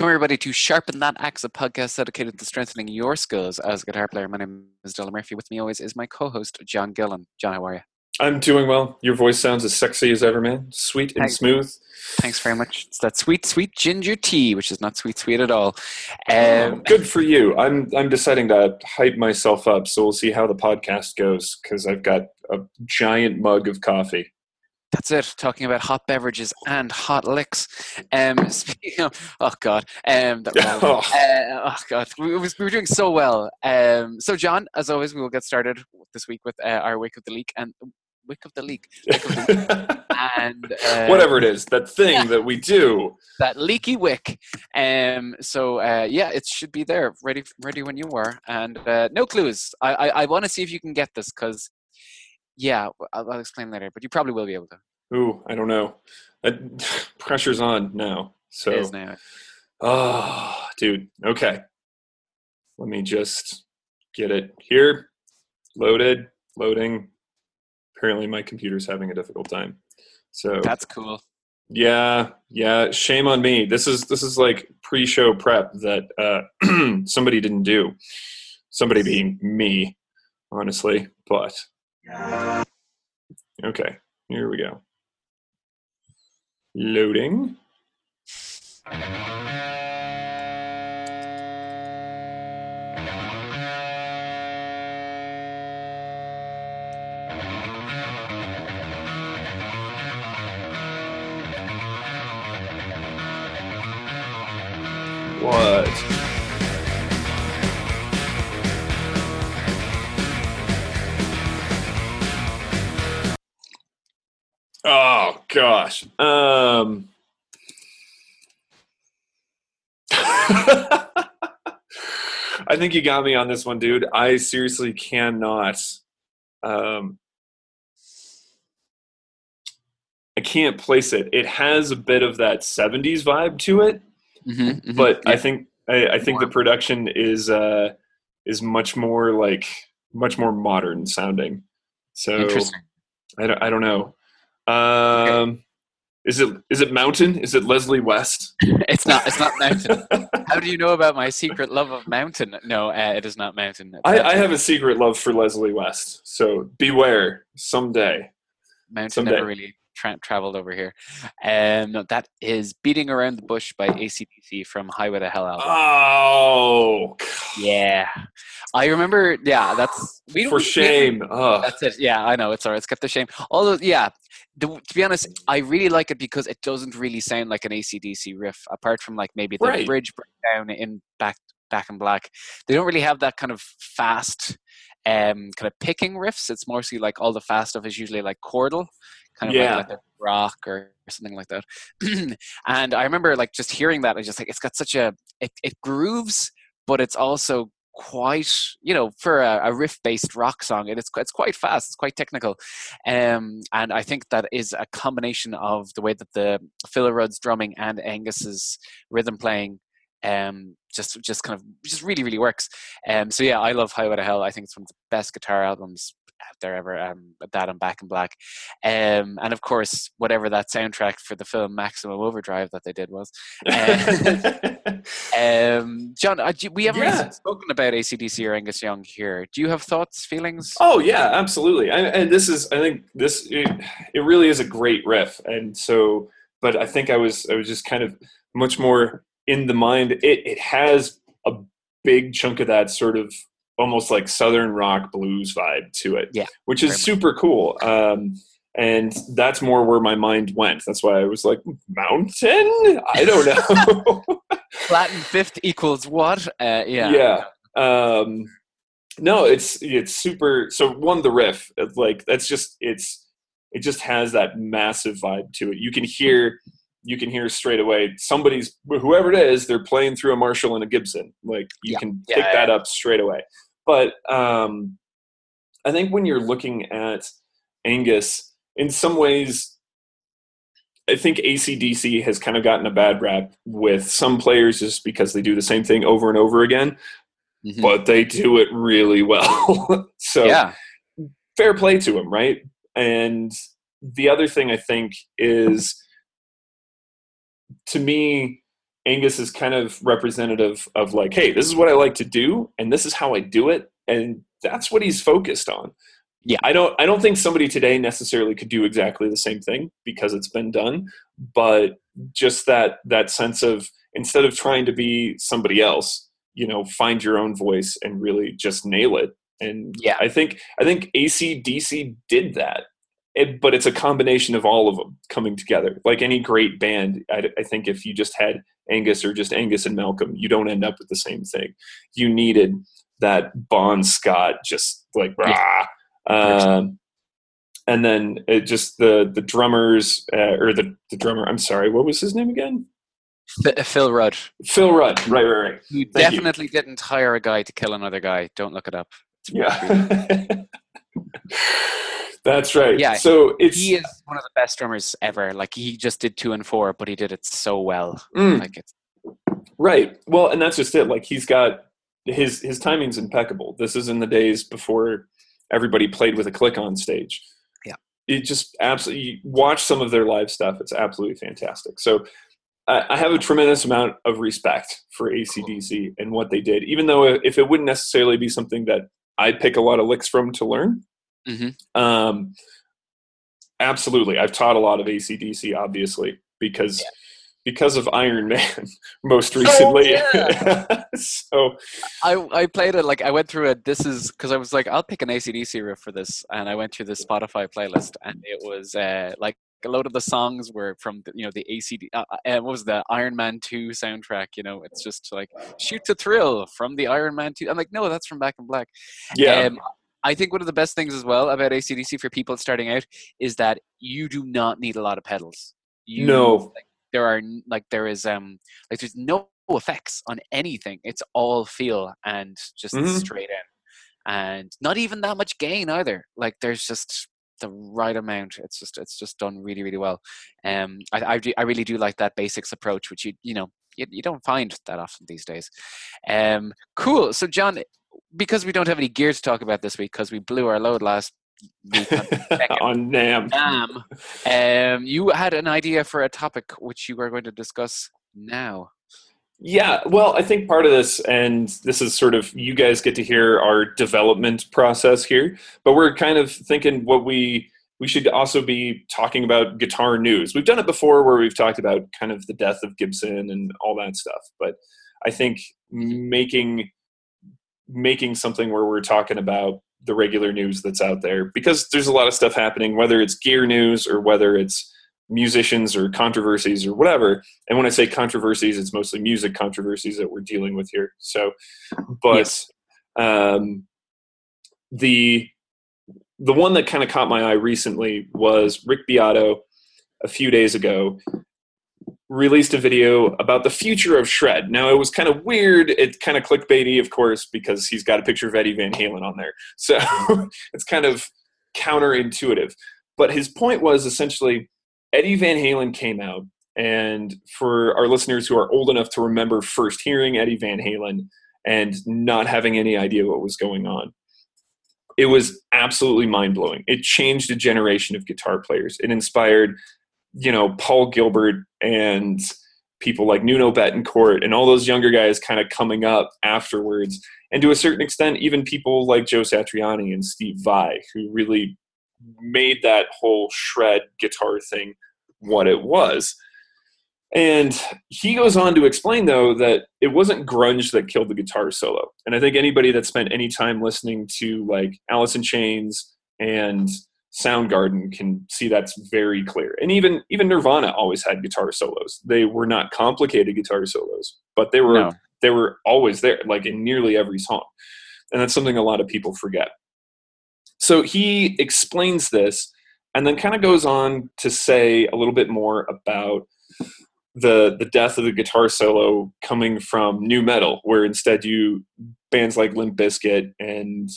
Welcome, everybody, to Sharpen That Axe, a podcast dedicated to strengthening your skills as a guitar player. My name is Dylan Murphy. With me always is my co host, John Gillen. John, how are you? I'm doing well. Your voice sounds as sexy as ever, man. Sweet and Thanks. smooth. Thanks very much. It's that sweet, sweet ginger tea, which is not sweet, sweet at all. Oh, Um, good for you. I'm I'm deciding to hype myself up, so we'll see how the podcast goes because I've got a giant mug of coffee. That's it. Talking about hot beverages and hot licks. Um, speaking of, oh god, um, that. Oh. Uh, oh god, we, we were doing so well. Um, so John, as always, we will get started this week with uh, our Wake of the Leak and Wick of the Leak, of the and uh, Whatever it is, that thing yeah. that we do. that leaky wick. Um, so uh, yeah, it should be there, ready, ready when you are. And uh, no clues. I, I, I want to see if you can get this because, yeah, I'll, I'll explain later. But you probably will be able to. Ooh, I don't know. That, pressure's on now. So, It is now. oh, dude. Okay, let me just get it here. Loaded, loading. Apparently, my computer's having a difficult time. So That's cool. Yeah, yeah. Shame on me. This is this is like pre-show prep that uh, somebody didn't do. Somebody being me, honestly. But okay, here we go. Loading. What? Gosh. Um I think you got me on this one, dude. I seriously cannot um I can't place it. It has a bit of that 70s vibe to it Mm-hmm, but I think I, I think the production is uh, is much more like much more modern sounding. So interesting. I don't I don't know. Um, Is it is it Mountain? Is it Leslie West? It's not. It's not mountain. How do you know about my secret love of mountain? No, uh, it is not mountain. I, I have a secret love for Leslie West. So beware someday. Mountain Someday. never really tra- traveled over here. Um, no, that is "Beating Around the Bush" by ACDC from Highway to Hell album. Oh, yeah, I remember. Yeah, that's we for shame. Ugh. That's it. Yeah, I know. It's alright. It's kept the shame. Although, yeah, the, to be honest, I really like it because it doesn't really sound like an ACDC riff, apart from like maybe the Right. bridge breakdown in back back in black. They don't really have that kind of fast, um, kind of picking riffs. It's mostly like all the fast stuff is usually like chordal, kind of Yeah. like, like rock or something like that. and I remember like just hearing that. I just like it's got such a it, it grooves, but it's also quite you know for a, a riff based rock song it is it's quite fast it's quite technical um and i think that is a combination of the way that the Phil Rudd's drumming and angus's rhythm playing um just just kind of just really really works um so yeah i love highway to hell i think it's one of the best guitar albums out there ever um that and back in black um and of course whatever that soundtrack for the film maximum overdrive that they did was um, John, uh, we haven't Yeah. really spoken about ACDC or Angus Young here. Do you have thoughts, feelings? Oh yeah, absolutely. And, and this is, I think this it, it really is a great riff. And so, but I think I was I was just kind of much more in the mind. It it has a big chunk of that sort of almost like southern rock blues vibe to it. Yeah, which is much. super cool. Um, and that's more where my mind went. That's why I was like, mountain. I don't know. Latin fifth equals what? Uh, yeah. yeah um no it's it's super so one the riff like that's just it's it just has that massive vibe to it you can hear you can hear straight away somebody's whoever it is they're playing through a marshall and a gibson like you Yeah. can Yeah, pick yeah, that up straight away but um i think when you're looking at angus in some ways I think ACDC has kind of gotten a bad rap with some players just because they do the same thing over and over again, Mhm. but they do it really well. so yeah. fair play to them, right? And the other thing I think is, to me, Angus is kind of representative of like, hey, this is what I like to do, and this is how I do it, and that's what he's focused on. Yeah. I don't I don't think somebody today necessarily could do exactly the same thing because it's been done, but just that that sense of instead of trying to be somebody else, you know, find your own voice and really just nail it. And Yeah. I think I think ACDC did that. It, but it's a combination of all of them coming together. Like any great band, I, I think if you just had Angus or just Angus and Malcolm, you don't end up with the same thing. You needed that Bon Scott, just like rah. Um, and then it just the the drummers uh, or the the drummer. I'm sorry, what was his name again? Phil Rudd, Phil Rudd. Right, right, right. who Thank you. definitely didn't hire a guy to kill another guy. Don't look it up. It's Yeah. That's right. Yeah, So it's he is one of the best drummers ever. Like he just did two and four, but he did it so well. Mm. Like it's Right. Well, and that's just it. Like he's got his his timing's impeccable. This is in the days before everybody played with a click on stage. Yeah. It just absolutely watch some of their live stuff. It's absolutely fantastic. So I, I have a tremendous amount of respect for ACDC and what they did, even though if it wouldn't necessarily be something that I'd pick a lot of licks from to learn. Mhm. Um, absolutely. I've taught a lot of ACDC, obviously, because because of Iron Man most recently. so I I played it like I went through it. This is because I was like I'll pick an ACDC riff for this, and I went through the Spotify playlist, and it was uh, like a load of the songs were from the, you know the ACD. Uh, uh, what was the Iron Man Two soundtrack? You know, it's just like shoot to thrill from the Iron Man Two. I'm like, no, that's from Back in Black. yeah, Um, I think one of the best things as well about ACDC for people starting out is that you do not need a lot of pedals. You, No. like, there are like there is um like there's no effects on anything. It's all feel and just Mhm. straight in, and not even that much gain either. Like there's just the right amount. It's just it's just done really really well. Um, I I, do- I really do like that basics approach, which you you know you, you don't find that often these days. Um, cool. So John, because we don't have any gear to talk about this week because we blew our load last week on. Nam. Nam, um, you had an idea for a topic which you are going to discuss now. Yeah, well, I think part of this, and this is sort of you guys get to hear our development process here, but we're kind of thinking what we we should also be talking about guitar news. We've done it before where we've talked about kind of the death of Gibson and all that stuff, but I think making making something where we're talking about the regular news that's out there because there's a lot of stuff happening whether it's gear news or whether it's musicians or controversies or whatever. And when i say controversies it's mostly music controversies that we're dealing with here. So but Yes. um the the one that kind of caught my eye recently was rick beato a few days ago released a video about the future of shred. Now it was kind of weird it kind of clickbaity of course because he's got a picture of eddie van halen on there. So it's kind of counterintuitive. But his point was essentially eddie van halen came out and for our listeners who are old enough to remember first hearing eddie van halen and not having any idea what was going on it was absolutely mind-blowing. It changed a generation of guitar players. It inspired you know Paul Gilbert and people like Nuno Bettencourt and all those younger guys kind of coming up afterwards, and to a certain extent, even people like Joe Satriani and Steve Vai, who really made that whole shred guitar thing what it was. And he goes on to explain, though, that it wasn't grunge that killed the guitar solo. And I think anybody that spent any time listening to like Alice in Chains and Soundgarden can see that's very clear. And even even Nirvana always had guitar solos. They were not complicated guitar solos, but they were No. they were always there, like in nearly every song. And that's something a lot of people forget. So he explains this and then kind of goes on to say a little bit more about the the death of the guitar solo coming from nu metal, where instead you bands like Limp Bizkit and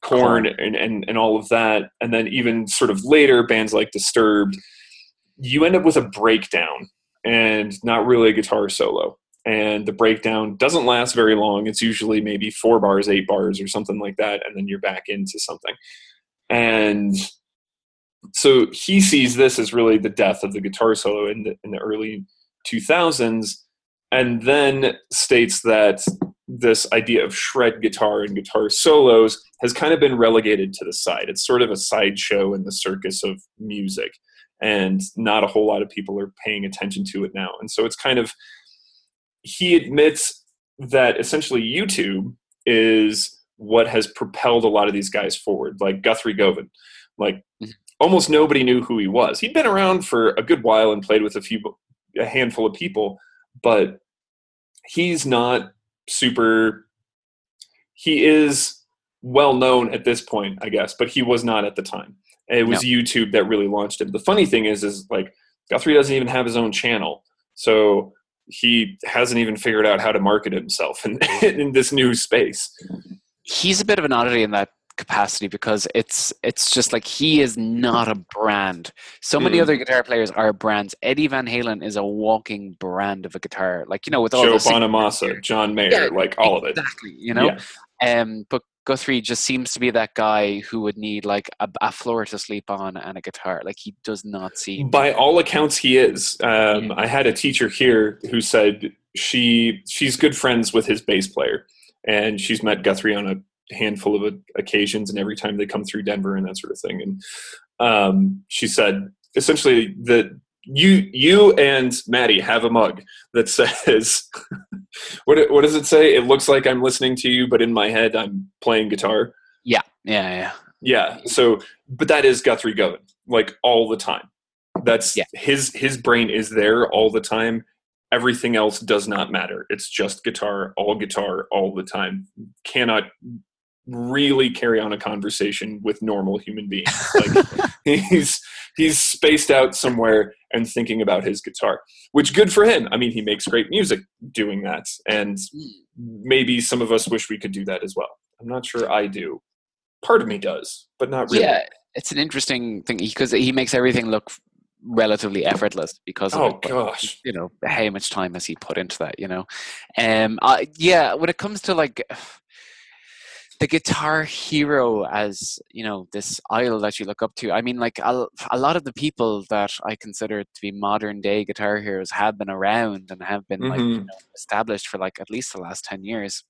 Korn and, and and all of that, and then even sort of later bands like Disturbed, you end up with a breakdown and not really a guitar solo. And the breakdown doesn't last very long. It's usually maybe four bars, eight bars, or something like that, and then you're back into something. And so he sees this as really the death of the guitar solo in the in the early 2000s and then states that this idea of shred guitar and guitar solos has kind of been relegated to the side. It's sort of a sideshow in the circus of music, and not a whole lot of people are paying attention to it now. And so it's kind of, he admits that essentially YouTube is what has propelled a lot of these guys forward, like Guthrie Govan. Like mm-hmm. almost nobody knew who he was. He'd been around for a good while and played with a few, a handful of people, but he's not super. He is well known at this point, I guess, but he was not at the time. It was no. YouTube that really launched him. The funny thing is, is like Guthrie doesn't even have his own channel, so he hasn't even figured out how to market himself in, in this new space. He's a bit of an oddity in that capacity because it's it's just like he is not a brand. So many mm. other guitar players are brands. Eddie Van Halen is a walking brand of a guitar. Like you know, with all Joe Bonamassa, John Mayer, yeah, like all exactly, of it. Exactly. You know, yeah. um, but Guthrie just seems to be that guy who would need like a, a, floor to sleep on and a guitar. Like he does not seem. By all accounts, he is. Um, yeah. I had a teacher here who said she she's good friends with his bass player, and she's met Guthrie on a handful of occasions, and every time they come through Denver and that sort of thing. And um, she said essentially that you you and Maddie have a mug that says what what does it say? It looks like I'm listening to you, but in my head I'm playing guitar. Yeah, yeah, yeah. Yeah. So, but that is Guthrie Govan, like all the time. That's yeah. his his brain is there all the time. Everything else does not matter. It's just guitar, all guitar, all the time. Cannot really carry on a conversation with normal human beings. Like he's he's spaced out somewhere and thinking about his guitar, which good for him. I mean, he makes great music doing that, and maybe some of us wish we could do that as well. I'm not sure I do. Part of me does, but not really. Yeah, it's an interesting thing because he makes everything look relatively effortless because of oh it, gosh you know how much time has he put into that you know um uh, yeah when it comes to like the guitar hero as you know this idol that you look up to i mean like a, a lot of the people that i consider to be modern day guitar heroes have been around and have been mm-hmm. like you mm-hmm. know, established for like at least the last 10 years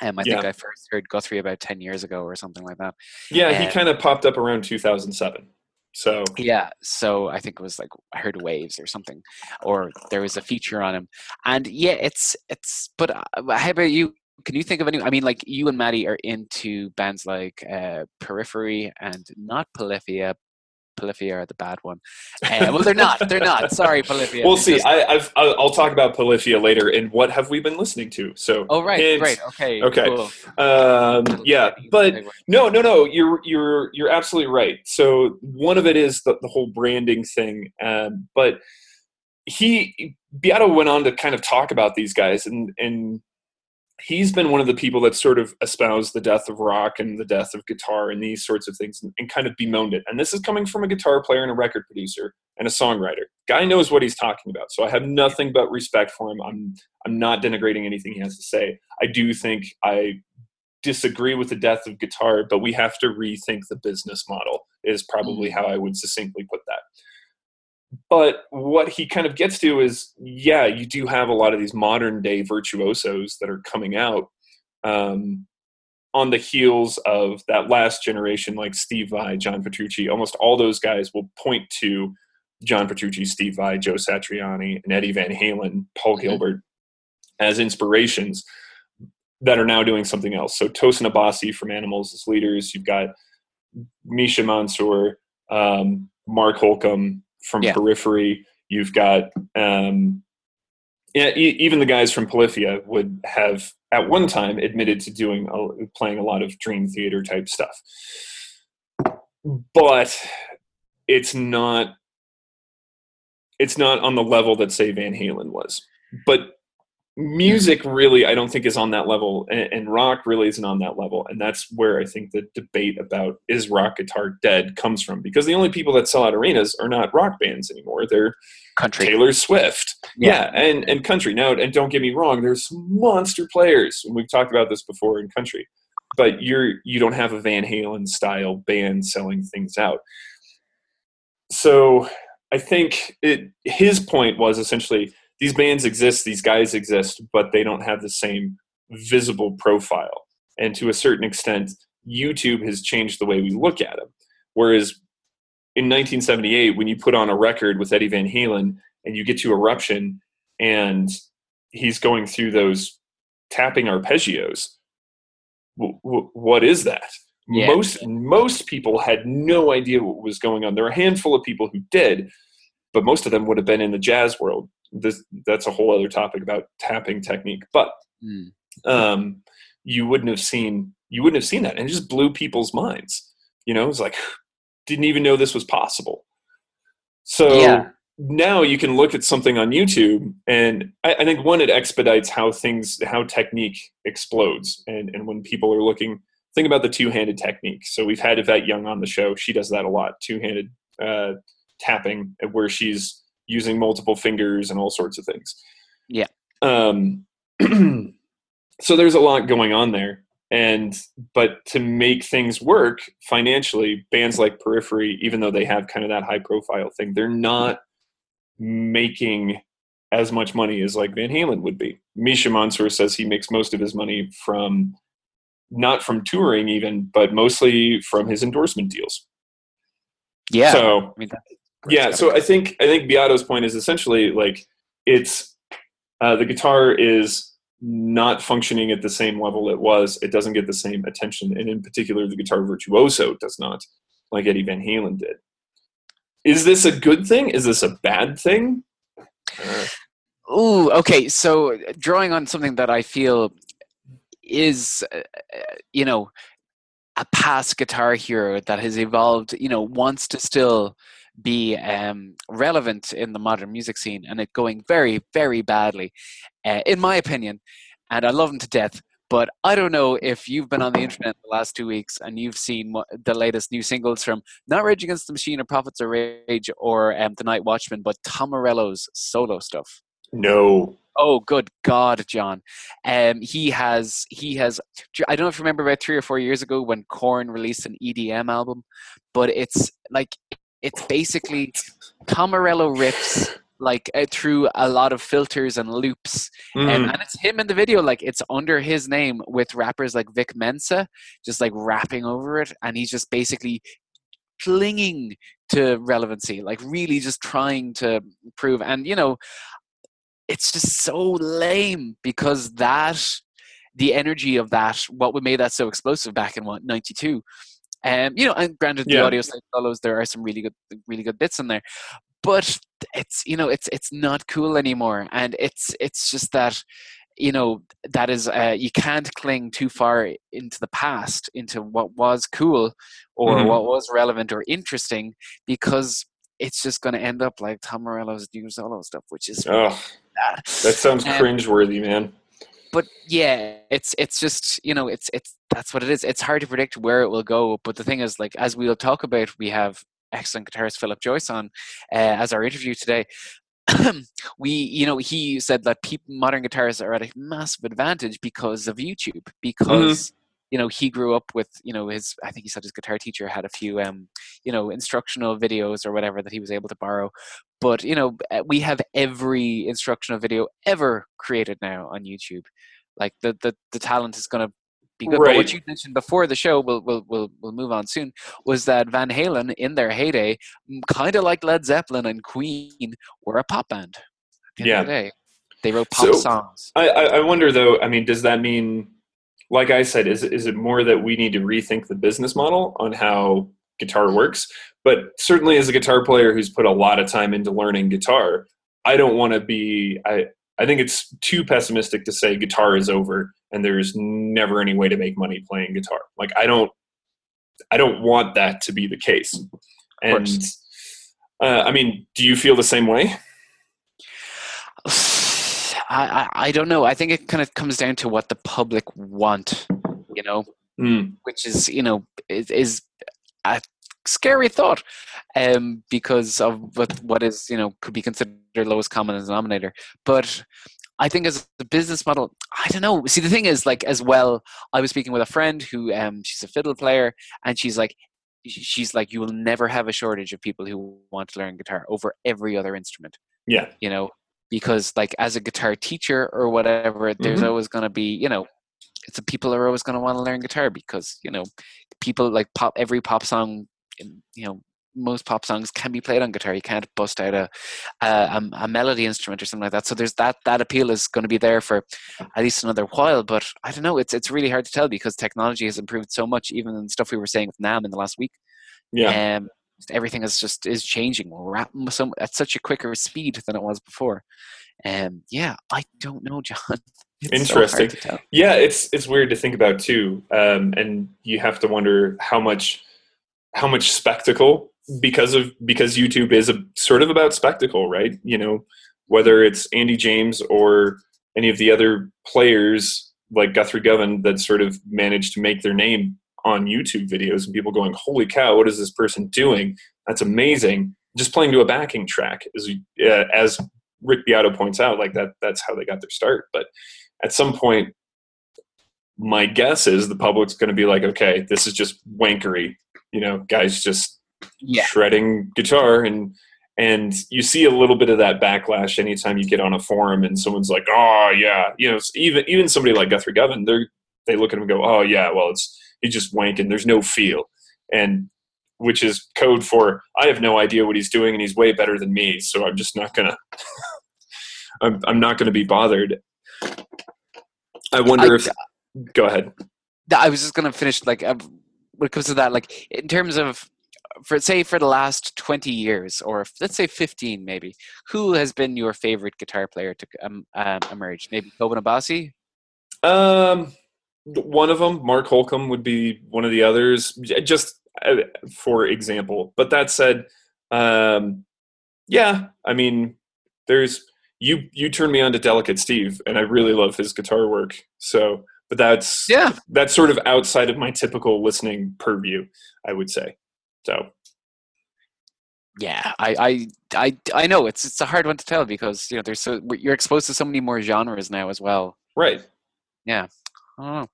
um, I yeah. think I first heard Guthrie about 10 years ago or something like that. Yeah, um, he kind of popped up around 2007. So yeah, so I think it was like I heard waves or something, or there was a feature on him, and yeah, it's it's. But uh, how about you? Can you think of any? I mean, like you and Maddie are into bands like uh, Periphery and not Polyphia. Polyphia are the bad one. Uh, well, they're not. They're not. Sorry, Polyphia. We'll see. Just... I, have I'll talk about Polyphia later. And what have we been listening to? So. Oh right, right. Okay. Okay. Cool. Um, yeah, but no, no, no. You're you're you're absolutely right. So one of it is the, the whole branding thing, um, but he Beato went on to kind of talk about these guys and and he's been one of the people that sort of espoused the death of rock and the death of guitar and these sorts of things and, and, kind of bemoaned it. And this is coming from a guitar player and a record producer and a songwriter. Guy knows what he's talking about. So I have nothing but respect for him. I'm I'm not denigrating anything he has to say. I do think I disagree with the death of guitar, but we have to rethink the business model is probably mm. how I would succinctly put that but what he kind of gets to is yeah you do have a lot of these modern day virtuosos that are coming out um, on the heels of that last generation like steve vai john petrucci almost all those guys will point to john petrucci steve vai joe satriani and eddie van halen paul mm-hmm. gilbert as inspirations that are now doing something else so tosin abasi from animals as leaders you've got misha mansour um, mark holcomb from yeah. Periphery. You've got um, yeah, e- even the guys from Polyphia would have at one time admitted to doing a, playing a lot of Dream Theater type stuff, but it's not it's not on the level that say Van Halen was. But music really i don't think is on that level and, and, rock really isn't on that level and that's where i think the debate about is rock guitar dead comes from because the only people that sell out arenas are not rock bands anymore they're country. Taylor swift. Yeah, yeah and and country. Now and don't get me wrong there's monster players and we've talked about this before in country but you're you don't have a van halen style band selling things out. So i think it his point was essentially these bands exist, these guys exist, but they don't have the same visible profile. And to a certain extent, YouTube has changed the way we look at them. Whereas in 1978, when you put on a record with Eddie Van Halen and you get to Eruption and he's going through those tapping arpeggios, w- w- what is that? Yeah. Most most people had no idea what was going on. There are a handful of people who did, but most of them would have been in the jazz world. This that's a whole other topic about tapping technique. But Mm. um, you wouldn't have seen you wouldn't have seen that, and it just blew people's minds. You know, it's like didn't even know this was possible. So Yeah. now you can look at something on YouTube, and I, I think one it expedites how things how technique explodes, and and when people are looking, think about the two handed technique. So we've had Yvette Young on the show; she does that a lot, two handed uh, tapping, where she's using multiple fingers and all sorts of things. Yeah. Um, so there's a lot going on there and but to make things work financially bands like periphery even though they have kind of that high profile thing they're not making as much money as like van halen would be misha mansour says he makes most of his money from not from touring even but mostly from his endorsement deals Yeah. so I mean, yeah so i think i think beato's point is essentially like it's uh, the guitar is not functioning at the same level it was. It doesn't get the same attention and in particular the guitar virtuoso does not like eddie van halen did. Is this a good thing? Is this a bad thing? Uh, Ooh, okay. So drawing on something that I feel is, uh, uh, you know, a past guitar hero that has evolved, you know, wants to still be um, relevant in the modern music scene, and it going very, very badly, uh, in my opinion. And I love him to death. But I don't know if you've been on the internet the last two weeks and you've seen what, the latest new singles from not Rage Against the Machine or Prophets of Rage or um, The Night Watchman, but Tom Morello's solo stuff. no Oh, good God, John! Um, he has he has. I don't know if you remember about three or four years ago when Korn released an EDM album, but it's like it's basically Tom Morello riffs like uh, through a lot of filters and loops, um, Mm, and it's him in the video. Like it's under his name with rappers like Vic Mensa, just like rapping over it, and he's just basically clinging to relevancy, like really just trying to prove. And you know, it's just so lame because that the energy of that what made that so explosive back in what 92 um you know and granted the Yeah. Audioslave follows there are some really good really good bits in there but it's you know it's it's not cool anymore and it's it's just that you know that is uh, you can't cling too far into the past into what was cool or Mhm. what was relevant or interesting because it's just going to end up like Tom Morello's new solo stuff, which is oh that sounds Um, cringeworthy man but yeah, it's it's just you know it's it's that's what it is. It's hard to predict where it will go. But the thing is, like as we'll talk about, we have excellent guitarist Philip Joyce on uh, as our interview today. we you know he said that people, modern guitarists are at a massive advantage because of YouTube because you know he grew up with you know his I think he said his guitar teacher had a few um you know instructional videos or whatever that he was able to borrow. But you know uh, we have every instructional video ever created now on YouTube. Like the the, the talent is going to be good. But what you mentioned before the show we'll, we'll we'll we'll move on soon was that Van Halen in their heyday kind of like Led Zeppelin and Queen were a pop band at the end Yeah. the day. They wrote pop So- songs. I I wonder though. I mean, does that mean, like I said, is it- is it more that we need to rethink the business model on how guitar works? But certainly, as a guitar player who's put a lot of time into learning guitar, I don't want to be. I I think it's too pessimistic to say guitar is over and there's never any way to make money playing guitar. Like I don't. I don't want that to be the case. And uh, I mean, do you feel the same way? I, I I don't know. I think it kind of comes down to what the public want, you know, Mm, which is you know is, is a scary thought, um, because of what what is you know could be considered lowest common denominator. But I think as a business model, I don't know. See, the thing is, like as well, I was speaking with a friend who um she's a fiddle player, and she's like. She's like, you will never have a shortage of people who want to learn guitar over every other instrument yeah. you know because like as a guitar teacher or whatever, there's Mhm. always going to be you know, it's the people are always going to want to learn guitar because you know, people like pop every pop song, in- you know. Most pop songs can be played on guitar. You can't bust out a, a a a melody instrument or something like that. So there's that that appeal is going to be there for at least another while. But I don't know. It's it's really hard to tell because technology has improved so much. Even in stuff we were saying with Nam in the last week, Yeah. um, everything is just is changing rap- so, at such a quicker speed than it was before. Um, yeah, I don't know, John. It's Interesting. tell. Yeah, it's it's weird to think about too, um, and you have to wonder how much how much spectacle because of because YouTube is a sort of about spectacle, right? You know, whether it's Andy James or any of the other players like Guthrie Govan that sort of managed to make their name on YouTube videos and people going, "Holy cow, what is this person doing? That's amazing!" Just playing to a backing track, as uh, as Rick Beato points out, like that that's how they got their start. But at some point, my guess is the public's going to be like, okay, this is just wankery, you know, guys just Yeah. shredding guitar and and you see a little bit of that backlash anytime you get on a forum and someone's like, oh yeah, you know, even even somebody like Guthrie Govan, they they look at him and go, oh yeah, well it's he's just wanking. There's no feel, and which is code for I have no idea what he's doing and he's way better than me, so I'm just not gonna. I'm I'm not gonna be bothered. I wonder I- if. Go ahead. I was just going to finish like uh, when it comes to that, like in terms of for say for the last 20 years or let's say 15 maybe who has been your favorite guitar player to um, um, emerge maybe Tosin Abasi Um, one of them, Mark Holcomb, would be one of the others. Just uh, for example. But that said, um, yeah, I mean, there's you. You turned me on to Delicate Steve, and I really love his guitar work. So, but that's yeah that's sort of outside of my typical listening purview, I would say. So, yeah I, I i i know it's it's a hard one to tell because you know there's so you're exposed to so many more genres now as well right. i don't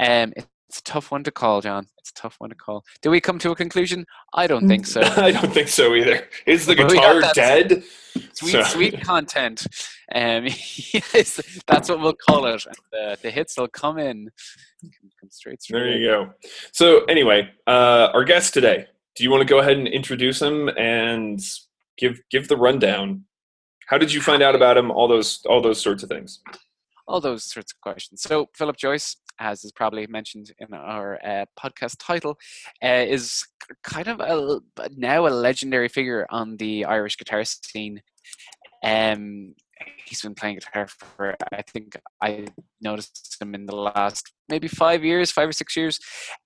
um it's a tough one to call john it's a tough one to call do we come to a conclusion i don't think so I don't think so either. Is the guitar dead? sweet So- sweet content um yes, that's what we'll call it and the, the hits will come in come, straight There you go. So anyway, uh, our guest today. Do you want to go ahead and introduce him and give give the rundown? How did you find out about him? All those all those sorts of things. All those sorts of questions. So Philip Joyce, as is probably mentioned in our uh, podcast title, uh, is kind of a, now a legendary figure on the Irish guitar scene. Um, he's been playing guitar for I think I noticed him in the last maybe five years, five or six years.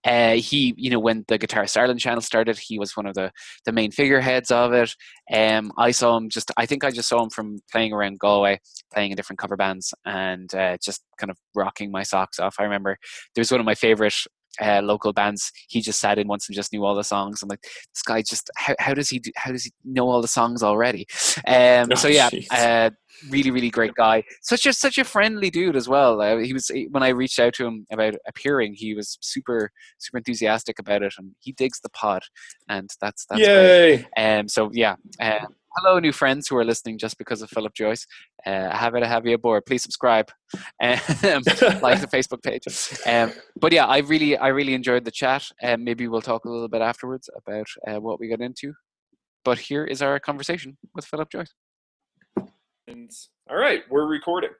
Uh, he, you know, when the Guitarist Ireland channel started, he was one of the the main figureheads of it. Um, I saw him just I think I just saw him from playing around Galway playing in different cover bands and uh, just kind of rocking my socks off. I remember there was one of my favorite uh, local bands. He just sat in once and just knew all the songs. I'm like, this guy just how, how does he do, how does he know all the songs already? Um, Oh, so yeah, uh, really really great guy. Such a such a friendly dude as well. Uh, he was when I reached out to him about appearing, he was super super enthusiastic about it, and he digs the pod, and that's that's great. Yay! Um, so yeah, uh, hello, new friends who are listening just because of Philip Joyce. Uh, happy to have you aboard. Please subscribe, um, like the Facebook page. Um, but yeah, I really, I really enjoyed the chat. Um, maybe we'll talk a little bit afterwards about uh, what we got into. But here is our conversation with Philip Joyce. And all right, we're recording.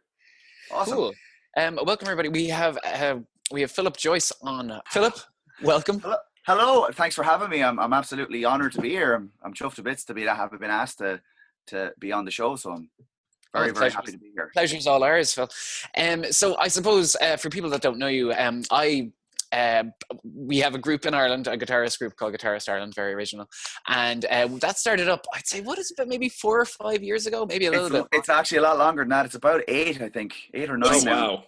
Awesome. Cool. Um, welcome everybody. We have uh, we have Philip Joyce on. Philip, welcome. Hello. Hello, thanks for having me. I'm, I'm absolutely honored to be here. I'm, I'm chuffed to bits to be that have been asked to to be on the show. So I'm very Oh, very happy to be here. Pleasure's all ours, Phil. Um, so I suppose uh, for people that don't know you, um, I uh, we have a group in Ireland, a guitarist group called Guitarist Ireland, very original, and uh, that started up. I'd say what is it, maybe four or five years ago, maybe a little It's, bit. it's actually a lot longer than that. It's about eight, I think, eight or nine. Oh now. wow!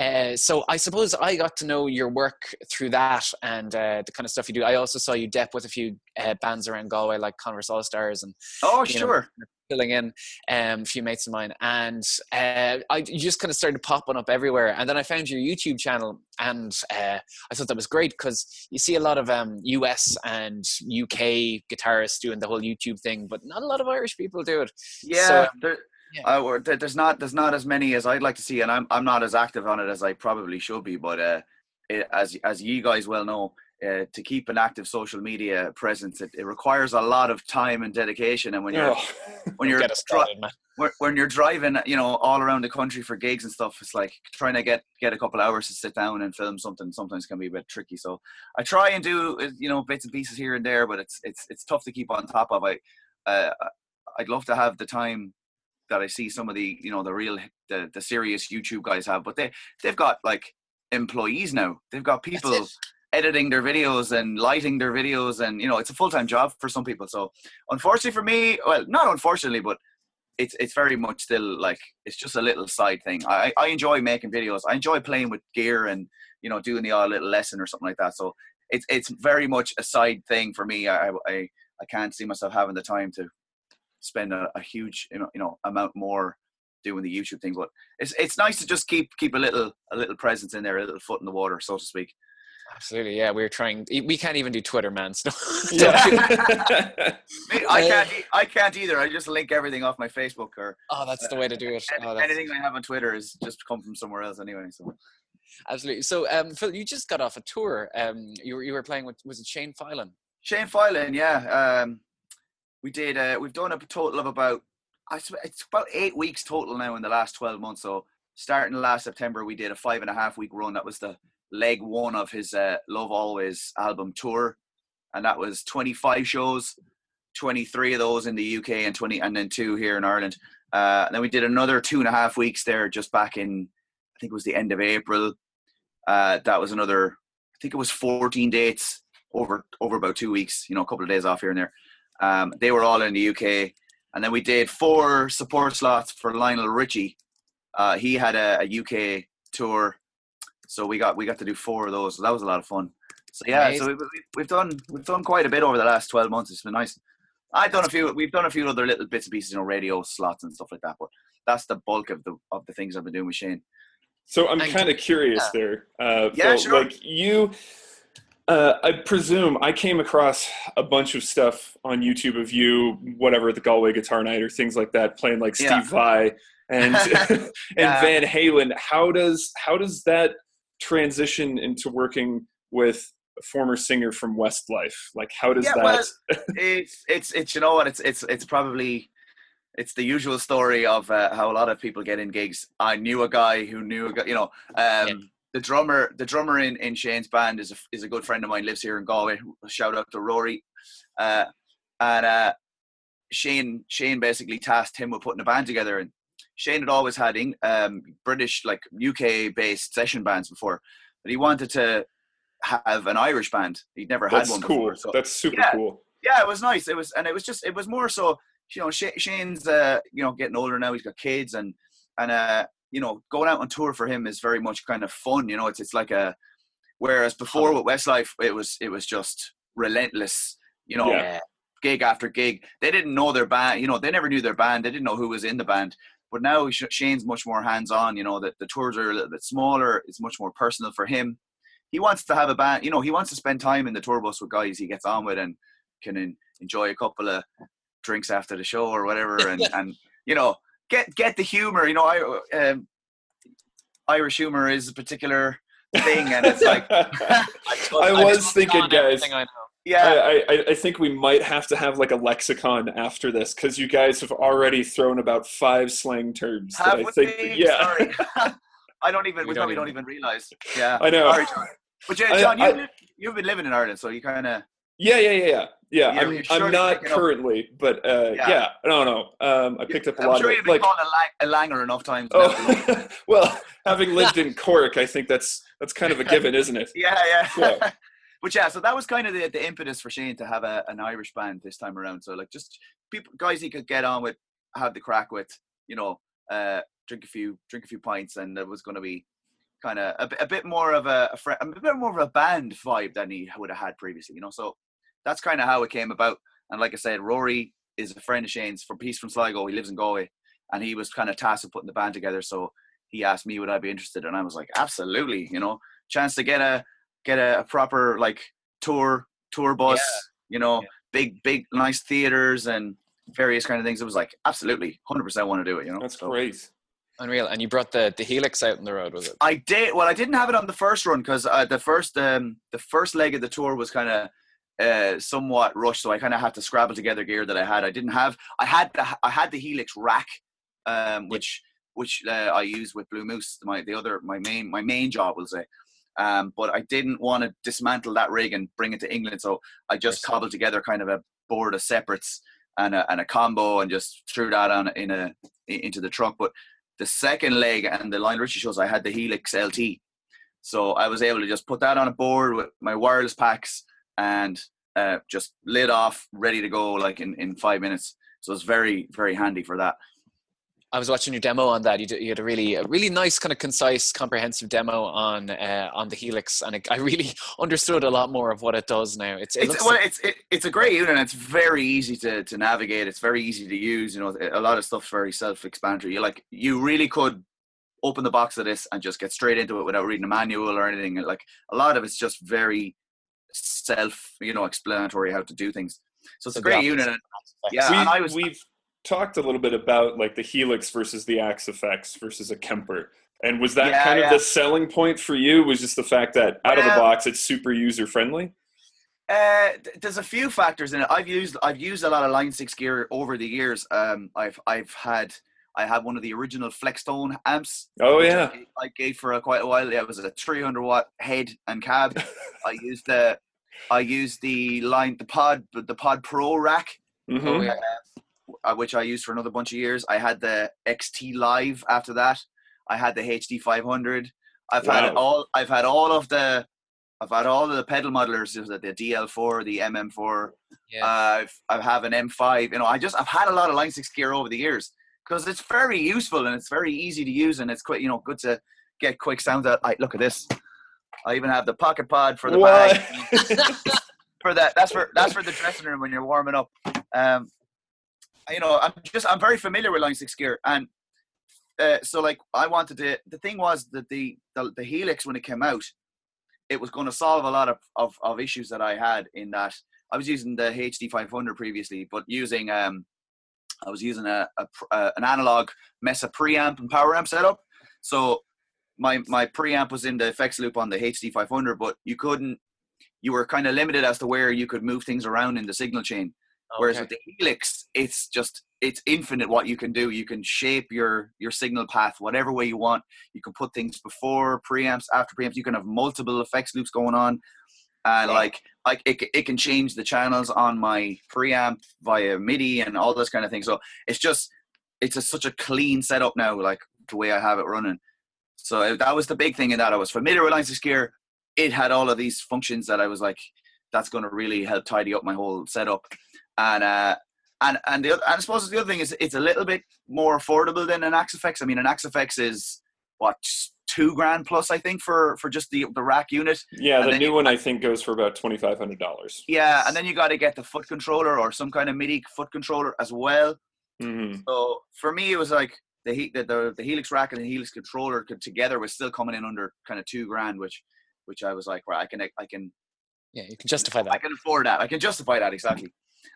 Uh, so I suppose I got to know your work through that and uh, the kind of stuff you do. I also saw you dep with a few uh, bands around Galway, like Converse All Stars and Oh you know, sure. filling in um, a few mates of mine, and uh, I you just kind of started popping up everywhere. And then I found your YouTube channel, and uh, I thought that was great because you see a lot of um, US and UK guitarists doing the whole YouTube thing, but not a lot of Irish people do it. Yeah. So- there, yeah. uh, there's not there's not as many as I'd like to see, and I'm I'm not as active on it as I probably should be. But uh, it, as as you guys well know, uh, to keep an active social media presence, it, it, requires a lot of time and dedication. And when you're oh, when you're started, dri- when you're driving, you know, all around the country for gigs and stuff, it's like trying to get get a couple hours to sit down and film something. Sometimes can be a bit tricky. So I try and do uh, you know bits and pieces here and there, but it's it's it's tough to keep on top of. I uh, I'd love to have the time that I see some of the you know the real the the serious YouTube guys have, but they they've got like employees now. They've got people editing their videos and lighting their videos and you know it's a full-time job for some people. So unfortunately for me well not unfortunately but it's it's very much still like it's just a little side thing. I i enjoy making videos. I enjoy playing with gear and you know doing the odd little lesson or something like that. So it's it's very much a side thing for me. I i, I can't see myself having the time to spend a, a huge you know you know amount more doing the youtube thing but it's it's nice to just keep keep a little a little presence in there a little foot in the water so to speak Absolutely, yeah. We are trying. We can't even do Twitter, man. So yeah. I can't. I can't either. I just link everything off my Facebook or. Oh, that's the way to do it. Oh, anything I have on Twitter is just come from somewhere else anyway. So. Absolutely. So, um, Phil, you just got off a tour. Um, you were you were playing with was it Shane Filan? Shane Filan, yeah. Um, we did. Uh, we've done a total of about. I it's about eight weeks total now in the last twelve months. So starting last September, we did a five and a half week run. That was the leg one of his uh, Love Always album tour, and that was 25 shows, 23 of those in the UK and 20, and then two here in Ireland. Uh, and then we did another two and a half weeks there, just back in, I think it was the end of April. Uh, that was another, I think it was 14 dates over over about two weeks. You know, a couple of days off here and there. Um, they were all in the UK, and then we did four support slots for Lionel Richie. Uh, he had a, a UK tour so we got we got to do four of those. So that was a lot of fun. So yeah, Amazing. so we, we've done we've done quite a bit over the last twelve months. It's been nice. I've done a few. We've done a few other little bits and pieces, you know, radio slots and stuff like that. But that's the bulk of the of the things I've been doing with Shane. So I'm kind of curious yeah. there. Uh, yeah, Phil, sure. Like you, uh, I presume I came across a bunch of stuff on YouTube of you, whatever the Galway Guitar Night or things like that, playing like Steve yeah. Vai and and yeah. Van Halen. How does how does that transition into working with a former singer from Westlife? Like, how does yeah, that? Well, it's it's it's you know what it's it's it's probably it's the usual story of uh, how a lot of people get in gigs. I knew a guy who knew a guy. You know, um. The drummer the drummer in, in Shane's band is a, is a good friend of mine. Lives here in Galway. Shout out to Rory. Uh, and uh, Shane Shane basically tasked him with putting a band together, and Shane had always had um, British, like UK based session bands before, but he wanted to have an Irish band. He'd never That's had one cool. before. So, That's super yeah, cool. Yeah, it was nice. It was, and it was just, it was more so, you know, Shane's, uh, you know, getting older now. He's got kids, and and uh, you know, going out on tour for him is very much kind of fun. You know, it's it's like a, whereas before with Westlife, it was it was just relentless. You know, yeah. gig after gig. They didn't know their band. You know, they never knew their band. They didn't know who was in the band. But now Shane's much more hands on. You know that the tours are a little bit smaller. It's much more personal for him. He wants to have a band. You know, he wants to spend time in the tour bus with guys he gets on with and can enjoy a couple of drinks after the show or whatever, and and you know get get the humor. You know, I um, Irish humor is a particular thing, and it's like I, I was thinking, guys. Yeah, I, I, I, think we might have to have like a lexicon after this because you guys have already thrown about five slang terms. Have that I think, yeah. I don't even. We, we don't, even, don't even realize. Yeah, I know. Sorry, John. But John, I, you've, you've been living in Ireland, so you kind of. Yeah, yeah, yeah, yeah. Yeah, I'm, sure I'm not currently, up. but uh, yeah. yeah, I don't know. Um, I picked up a I'm lot sure of you've been like, called a, lang- a langer enough times. Oh, well, having lived in Cork, I think that's that's kind of a given, isn't it? yeah, yeah. yeah but yeah, so that was kind of the, the impetus for Shane to have a, an Irish band this time around. So like just people guys he could get on with, have the crack with, you know, uh, drink a few drink a few pints, and it was going to be kind of a, a, bit more of a, a, fr- a bit more of a band vibe than he would have had previously. You know, so that's kind of how it came about. And like I said, Rory is a friend of Shane's from Peace from Sligo. He lives in Galway, and he was kind of tasked with putting the band together. So he asked me would I be interested, and I was like, absolutely. You know, chance to get a get a, a proper like tour tour bus. Yeah. You know, yeah. big big nice theaters and various kind of things. It was like absolutely 100% want to do it. You know, That's So- great. Unreal. And you brought the the Helix out on the road, was it? I did. Well, I didn't have it on the first run because uh, the first um, the first leg of the tour was kind of uh, somewhat rushed, so I kind of had to scrabble together gear that I had. I didn't have. I had the I had the Helix rack, um, which which uh, I use with Blue Moose. My the other my main my main job will say. Um, but I didn't want to dismantle that rig and bring it to England, so I just Yes. cobbled together kind of a board of separates and a, and a combo and just threw that on in a into the truck. But the second leg and the Lionel Richie shows, I had the Helix LT. So I was able to just put that on a board with my wireless packs and uh, just lid off, ready to go like in, in five minutes. So it's very, very handy for that. I was watching your demo on that. You, did, you had a really, a really nice, kind of concise, comprehensive demo on uh, on the Helix, and it, I really understood a lot more of what it does now. It's, it It's, well, like- it's, it, it's a great unit and it's very easy to, to navigate. It's very easy to use. You know, a lot of stuff's very self-explanatory. You like, you really could open the box of this and just get straight into it without reading a manual or anything. Like a lot of it's just very self, you know, explanatory how to do things. So it's So a great opposite. unit. and- Yeah, we, and I was we've talked a little bit about like the Helix versus the Axe-Fx versus a Kemper. And was that Yeah, kind of yeah. the selling point for you? Was just the fact that out of the box it's super user friendly? Uh, there's a few factors in it. I've used I've used a lot of Line Six gear over the years. Um, I've I've had I had one of the original Flextone amps. Oh yeah. I, I gave for a, quite a while. It was a 300 watt head and cab. I used the I used the line the pod the pod Pro rack, Mhm. Oh, yeah. uh, which I used for another bunch of years. I had the XT Live after that. I had the HD 500. I've had Wow. all I've had all of the I've had all of the pedal modelers, the the DL4, the MM4. Yeah. I've I have an M5. You know, I just I've had a lot of Line Six gear over the years because it's very useful and it's very easy to use and it's quite you know good to get quick sounds out. I look at this. I even have the pocket pod for the What? bag for that. That's for that's for the dressing room when you're warming up. Um, you know, I'm just I'm very familiar with Line Six gear, and uh, so like I wanted to. The thing was that the the, the Helix when it came out, it was going to solve a lot of, of of issues that I had in that I was using the HD 500 previously, but using um, I was using a, a pr- uh, an analog Mesa preamp and power amp setup. So my my preamp was in the effects loop on the HD 500, but you couldn't. You were kind of limited as to where you could move things around in the signal chain. Whereas with the Helix, it's just it's infinite what you can do. You can shape your your signal path whatever way you want. You can put things before preamps, after preamps. You can have multiple effects loops going on, and Wow. like like it, it can change the channels on my preamp via MIDI and all this kind of thing. So it's just it's a, such a clean setup now, like the way I have it running. So uh, that was the big thing in that I was familiar with 6 Gear. It had all of these functions that I was like, that's going to really help tidy up my whole setup. And uh, and and the other, and I suppose the other thing is it's a little bit more affordable than an Axe-Fx. I mean, an Axe-Fx is what two grand plus, I think, for for just the the rack unit. Yeah, And the new you- one I think goes for about twenty five hundred dollars. Yeah, and then you got to get the foot controller or some kind of MIDI foot controller as well. hmm So for me, it was like the he- the the, the Helix rack and the Helix controller could, together was still coming in under kind of two grand, which which I was like, right, I can I can yeah, you can justify that. I can afford that. I can justify that exactly.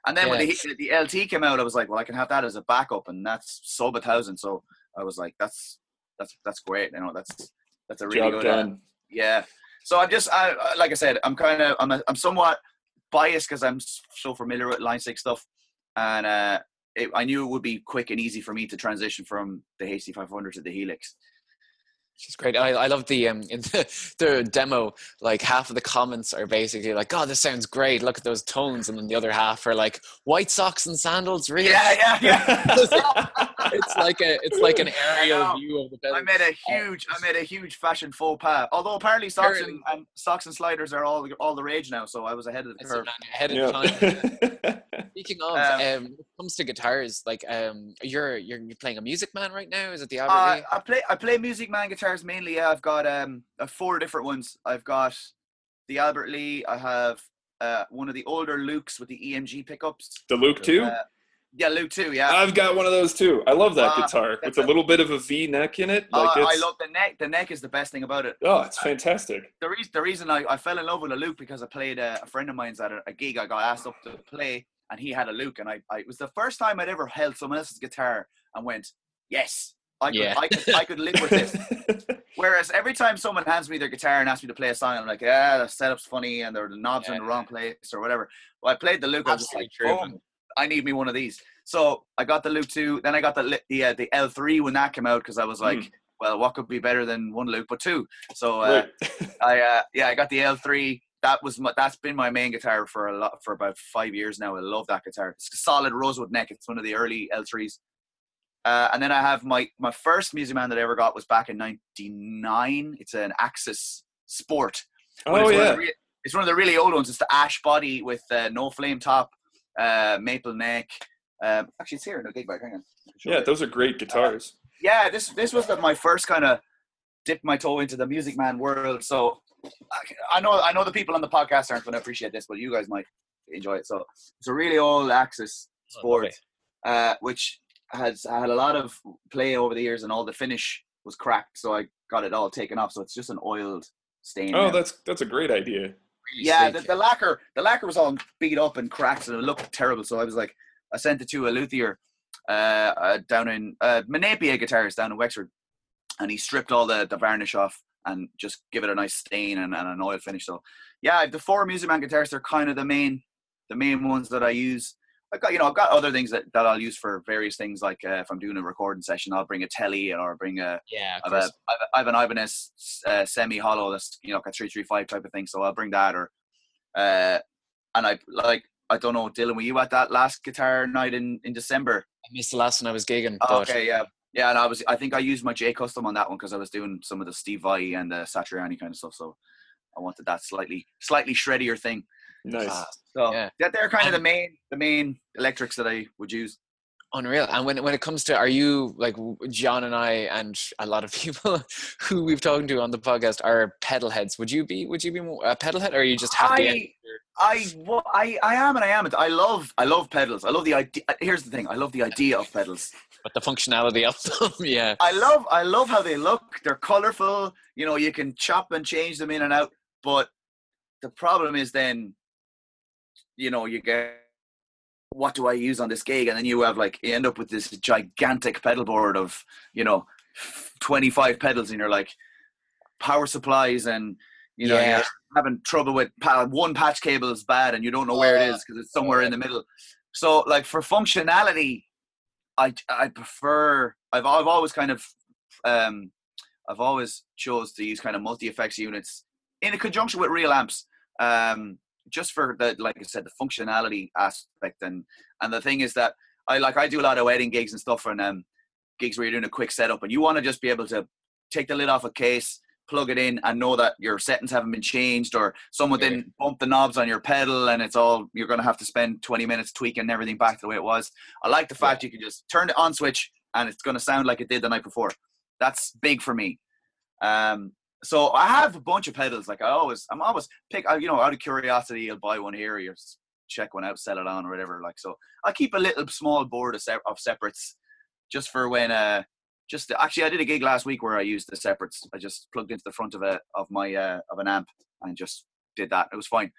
And then when the, the LT came out, I was like, well, I can have that as a backup, and that's sub a thousand. So I was like, that's that's that's great. You know, that's that's a really Job good. uh, done. yeah. So I'm just, I, like I said, I'm kind of, I'm, a, I'm somewhat biased because I'm so familiar with Line Six stuff, and uh, it, I knew it would be quick and easy for me to transition from the HD500 to the Helix. She's great. I, I love the um in the, the demo. Like half of the comments are basically like, "God, this sounds great. Look at those tones," and then the other half are like, "White socks and sandals, really?" Yeah, yeah, yeah. it's like a it's like an aerial view of the I made a huge, I made a huge fashion faux pas. Although apparently socks and, Apparently. and socks and sliders are all all the rage now, so I was ahead of the curve. ahead of time. yeah. Speaking of, Um, um, when it comes to guitars, like um, you're you're you're playing a Music Man right now. Is it the Uh, Albert? I play I play Music Man guitars mainly. Yeah, I've got um uh, four different ones. I've got the Albert Lee. I have uh, one of the older Lukes with the EMG pickups. the Luke too. Uh, yeah, Luke too. Yeah. I've got one of those too. I love that Ah, guitar It's a a- little bit of a V neck in it. Uh, Like I love the neck. The neck is the best thing about it. oh, it's fantastic. The reason the reason I, I fell in love with a Luke because I played a, a friend of mine's at a, a gig. I got asked up to play, and he had a Luke, and I, I it was the first time I'd ever held someone else's guitar and went, yes, I could, Yeah. I could, I could live with this. Whereas every time someone hands me their guitar and asks me to play a song, I'm like, yeah, the setup's funny and the knobs in the wrong place or whatever. Well, I played the Luke. I was just like, Absolutely I need me one of these. So I got the Luke two. Then I got the the uh, the L three when that came out because I was like, Mm. well, what could be better than one Luke but two? So uh, I uh, yeah, I got the L three. That was my, that's been my main guitar for a lot for about five years now. I love that guitar. It's a solid rosewood neck. It's one of the early L threes. Uh, and then I have my my first Music Man that I ever got was back in '99. It's an Axis Sport. Oh it's One yeah. of the re- it's one of the really old ones. It's the ash body with uh, no flame top, uh, maple neck. Um, actually, it's here in the gig bag. Hang on. I can show Yeah, those are great guitars. yeah. This this was the, my first kind of dip my toe into the Music Man world. So I, I know I know the people on the podcast aren't going to appreciate this, but you guys might enjoy it. So it's a really all Axis Sport, uh, which has had a lot of play over the years, and all the finish was cracked. So I got it all taken off. So it's just an oiled stain. Oh, now. that's that's a great idea. yeah, the, the lacquer, the lacquer was all beat up and cracked, and it looked terrible. So I was like, I sent it to a luthier uh, uh, down in uh, Menapia Guitars down in Wexford, and he stripped all the, the varnish off and just give it a nice stain and, and an oil finish. So yeah, the four Music Man guitars they're kind of the main the main ones that I use. I got you know I've got other things that, that I'll use for various things like uh, if I'm doing a recording session I'll bring a telly or bring a Yeah, I've. I have a- I have an Ibanez uh, semi hollow that's you know like a three three five type of thing, so I'll bring that or uh, and I like I don't know Dylan, were you at that last guitar night in in December? I missed the last one I was gigging. Oh, but okay, yeah, yeah, and I was I think I used my J custom on that one because I was doing some of the Steve Vai and the Satriani kind of stuff, so I wanted that slightly slightly shreddier thing. Nice. Ah, So Yeah. that they're kind of the main the main electrics that I would use. Unreal. And when when it comes to, are you like John and I and a lot of people who we've talked to on the podcast are pedal heads? Would you be? Would you be more a pedal head, or are you just happy? I, I, well, I, I am and I am. I love, I love pedals. I love the idea. Uh, here's the thing. I love the idea of pedals. But the functionality of them, yeah. I love, I love how they look. They're colorful. You know, you can chop and change them in and out. But the problem is then, you know, you get, what do I use on this gig? And then you have like, you end up with this gigantic pedal board of, you know, 25 pedals and you're like, power supplies and, you know, Yeah. you're having trouble with one patch cable is bad and you don't know where it is because it's somewhere in the middle. So like for functionality, I I prefer I've I've always kind of um I've always chose to use kind of multi effects units in a conjunction with real amps. Um just for the like I said, the functionality aspect and and the thing is that I like I do a lot of wedding gigs and stuff and um gigs where you're doing a quick setup and you want to just be able to take the lid off a case plug it in and know that your settings haven't been changed or someone Yeah. didn't bump the knobs on your pedal and it's all you're going to have to spend 20 minutes tweaking everything back to the way it was. I like the fact you can just turn the on switch and it's going to sound like it did the night before. That's big for me. Um so i have a bunch of pedals like i always i'm always pick I- you know out of curiosity i'll buy one here you check one out sell it on or whatever like so i keep a little small board of, sep- of separates just for when uh just actually i did a gig last week where i used the separates i just plugged into the front of a of my uh of an amp and just did that it was fine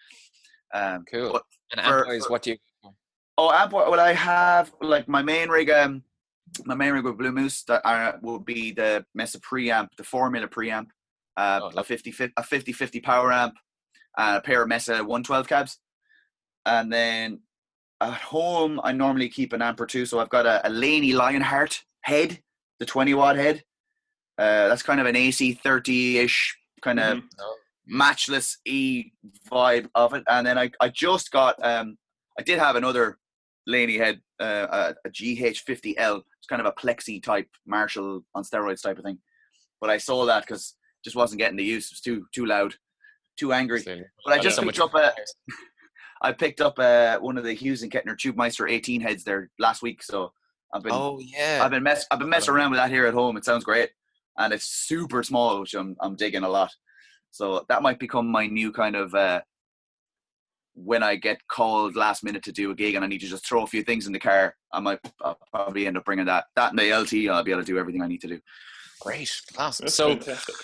um Cool. And amp for- what do you? Oh, amp. Well, I have like my main rig. Um, my main rig with Blue Moose that uh, will be the Mesa preamp, the Formula preamp, uh, Oh, a lovely. 50 fi- a 50 50 power amp, and a pair of Mesa 112 cabs, and then at home I normally keep an amp or two. So I've got a, a Laney Lionheart head, the 20 watt head. Uh, that's kind of an AC 30 ish kind of Mhm. matchless E vibe of it. And then I, I just got um I did have another Laney head, uh, a, a GH50L. It's kind of a plexi type Marshall on steroids type of thing. But I saw that because just wasn't getting the use. It was too too loud, too angry. Absolutely. But I Yeah. just So picked much- up a I picked up uh, one of the Hughes and Kettner TubeMeister 18 heads there last week. So I've been Oh yeah. I've been mess I've been messing around with that here at home. It sounds great, and it's super small, which I'm I'm digging a lot. So that might become my new kind of uh, when I get called last minute to do a gig and I need to just throw a few things in the car. I might I'll probably end up bringing that that and the LT. I'll be able to do everything I need to do. Great. Class. That's so fantastic.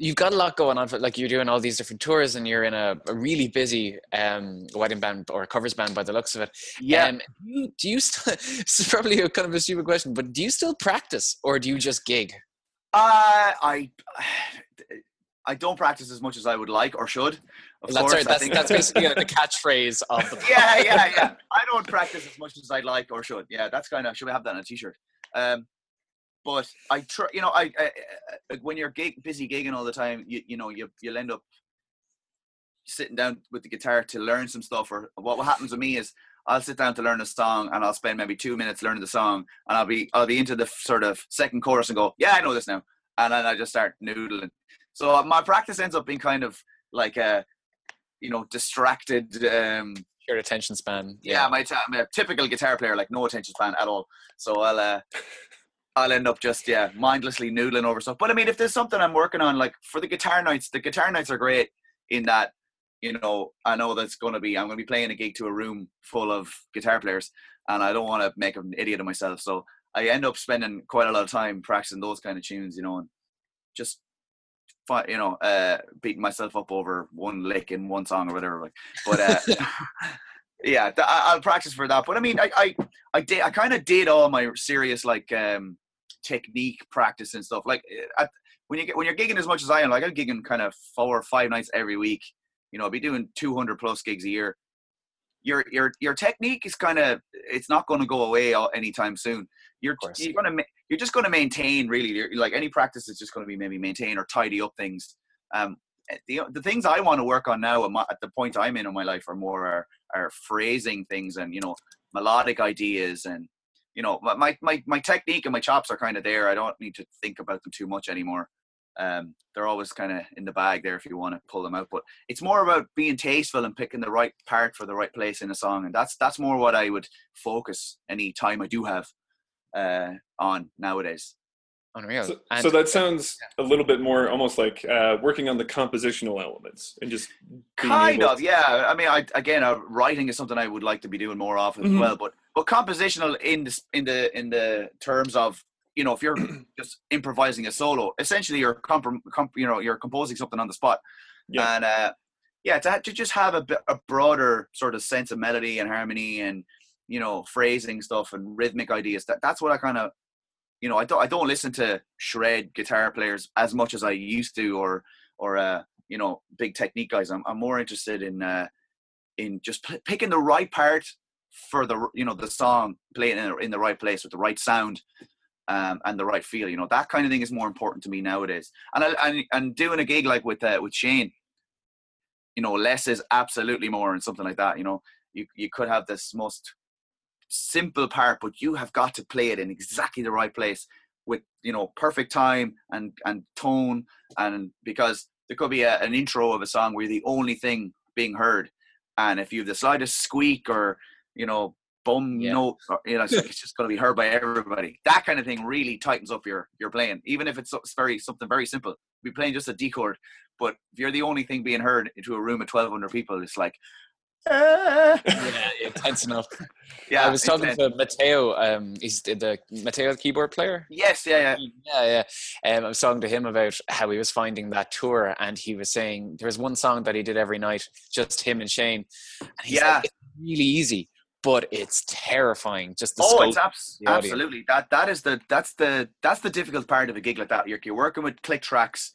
You've got a lot going on. Like you're doing all these different tours, and you're in a, a really busy um, wedding band or covers band by the looks of it. Yeah. Um, do you, do you still? this is probably a kind of a stupid question, but do you still practice, or do you just gig? Uh, I I don't practice as much as I would like or should. Of that's course, right. That's that's basically the catchphase of the. yeah, yeah, yeah. I don't practice as much as I'd like or should. Yeah, that's kind of should we have that on a t-shirt? Um, but I try, you know, I, I, I when you're gig, busy gigging all the time, you you know, you you'll end up sitting down with the guitar to learn some stuff. Or what what happens with me is I'll sit down to learn a song and I'll spend maybe two minutes learning the song, and I'll be I'll be into the sort of second chorus and go, yeah, I know this now, and then I just start noodling. So uh, my practice ends up being kind of like a, you know, distracted. Um, Your attention span. yeah, my t- I'm a typical guitar player, like no attention span at all. So I'll uh, I'll end up just yeah mindlessly noodling over stuff. But I mean, if there's something I'm working on, like for the guitar nights, the guitar nights are great in that you know I know that's going to be I'm going to be playing a gig to a room full of guitar players, and I don't want to make an idiot of myself. So I end up spending quite a lot of time practicing those kind of tunes, you know, and just you know uh beating myself up over one lick in one song or whatever like but uh yeah th- I, i'll practice for that but i mean i i i did i kind of did all my serious like um technique practice and stuff like uh, at, when you get when you're gigging as much as i am like i'm gigging kind of four or five nights every week you know i'll be doing 200 plus gigs a year. Your your your technique is kind of it's not going to go away all- anytime soon. You're you're going to you're just going to maintain really like any practice is just going to be maybe maintain or tidy up things. Um the, the things i want to work on now at, my, at the point i'm in in my life are more are, are phrasing things and you know melodic ideas and you know my, my my technique and my chops are kind of there. I don't need to think about them too much anymore. Um they're always kind of in the bag there if you want to pull them out but it's more about being tasteful and picking the right part for the right place in a song and that's that's more what i would focus any time i do have uh on nowadays Unreal. So, And- so that sounds a little bit more almost like uh, working on the compositional elements and just kind of yeah i mean i again uh, writing is something i would like to be doing more often Mhm. as well but but compositional in the in the in the terms of you know if you're just improvising a solo essentially you're comp- comp- you know you're composing something on the spot Yeah. and uh yeah to, to just have a, a broader sort of sense of melody and harmony and you know phrasing stuff and rhythmic ideas that that's what i kind of you know i don't i don't listen to shred guitar players as much as i used to or or uh you know big technique guys. I'm, I'm more interested in uh in just p- picking the right part for the you know the song playing in, in the right place with the right sound um, and the right feel you know that kind of thing is more important to me nowadays. And I, and, and doing a gig like with uh, with shane you know less is absolutely more and something like that you know. You you could have this most simple part but you have got to play it in exactly the right place with you know perfect time and and tone and because there could be a, an intro of a song where you're the only thing being heard and if you have the slightest squeak or you know bum Yeah. note or, you know it's, it's just going to be heard by everybody that kind of thing really tightens up your your playing even if it's, it's very something very simple be playing just a D chord but if you're the only thing being heard into a room of 1200 people it's like "Ah." yeah, intense enough. yeah I was talking it's, to Matteo. Um, he's the, Matteo, the keyboard player. yes yeah yeah Yeah, yeah. Um, I was talking to him about how he was finding that tour, and he was saying there was one song that he did every night, just him and Shane. And Yeah. like, it's really easy, but it's terrifying. Just the oh it's abs- the absolutely that that is the that's the that's the difficult part of a gig like that you're, you're working with click tracks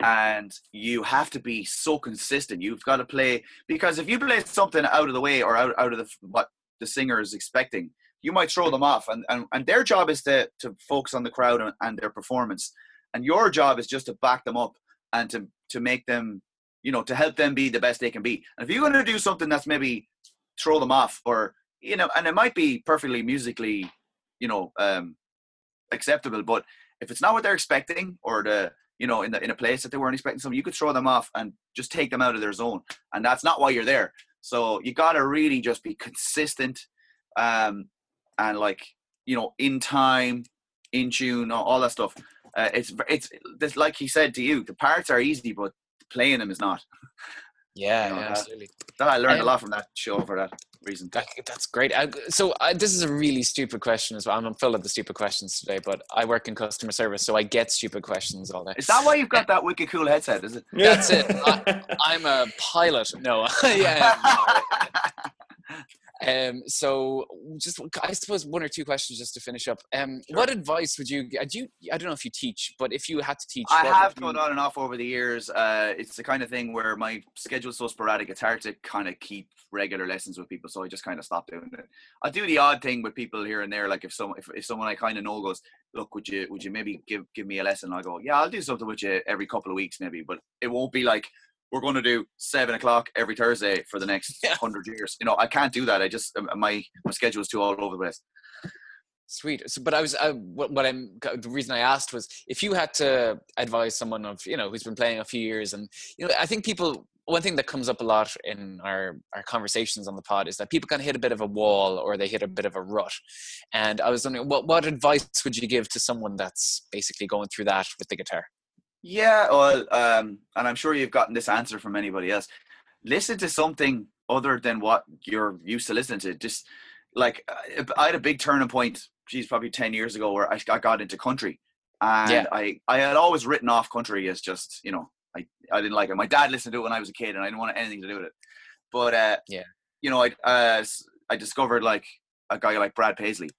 and you have to be so consistent. You've got to play because if you play something out of the way or out, out of the what the singer is expecting you might throw them off. And, and, and their job is to, to focus on the crowd and, and their performance. And your job is just to back them up and to, to make them you know to help them be the best they can be. And if you're going to do something that's maybe throw them off or you know and it might be perfectly musically you know um acceptable but if it's not what they're expecting or the you know in the in a place that they weren't expecting something you could throw them off and just take them out of their zone and that's not why you're there. So you got to really just be consistent um and like you know in time in tune all, all that stuff. Uh, it's it's this like he said to you the parts are easy but playing them is not Yeah, You know, yeah, absolutely. That I learned a Um, lot from that show for that reason. That, that's great. I, so I, this is a really stupid question as well. I'm full of the stupid questions today, but I work in customer service, so I get stupid questions all day. Is that why you've got that wicked cool headset? Is it? That's it. I'm a pilot. No, yeah. Um, so just I suppose one or two questions just to finish up. Um, what advice would you? uh, Do you? I don't know if you teach, but if you had to teach, I have you- gone on and off over the years. Uh, it's the kind of thing where my schedule's so sporadic, it's hard to kind of keep regular lessons with people. So I just kind of stopped doing it. I do the odd thing with people here and there. Like if someone, if, if someone I kind of know goes, look, would you, would you maybe give, give me a lesson? I go, yeah, I'll do something with you every couple of weeks, maybe, but it won't be like, we're going to do seven o'clock every Thursday for the next Yeah. hundred years. You know, I can't do that. I just, uh, my, my schedule is too all over the place. Sweet. So, but I was uh, what, what I'm the reason I asked was if you had to advise someone of you know who's been playing a few years, and you know I think people one thing that comes up a lot in our our conversations on the pod is that people kind of hit a bit of a wall or they hit a bit of a rut, and I was wondering what what advice would you give to someone that's basically going through that with the guitar? Yeah, well, um, and I'm sure you've gotten this answer from anybody else. Listen to something other than what you're used to listening to. Just like uh, I had a big turning point, geez, probably ten years ago, where I, I got into country, and Yeah. I I had always written off country as just you know I I didn't like it. My dad listened to it when I was a kid, and I didn't want anything to do with it. But uh, Yeah. you know, I uh, I discovered like a guy like Brad Paisley,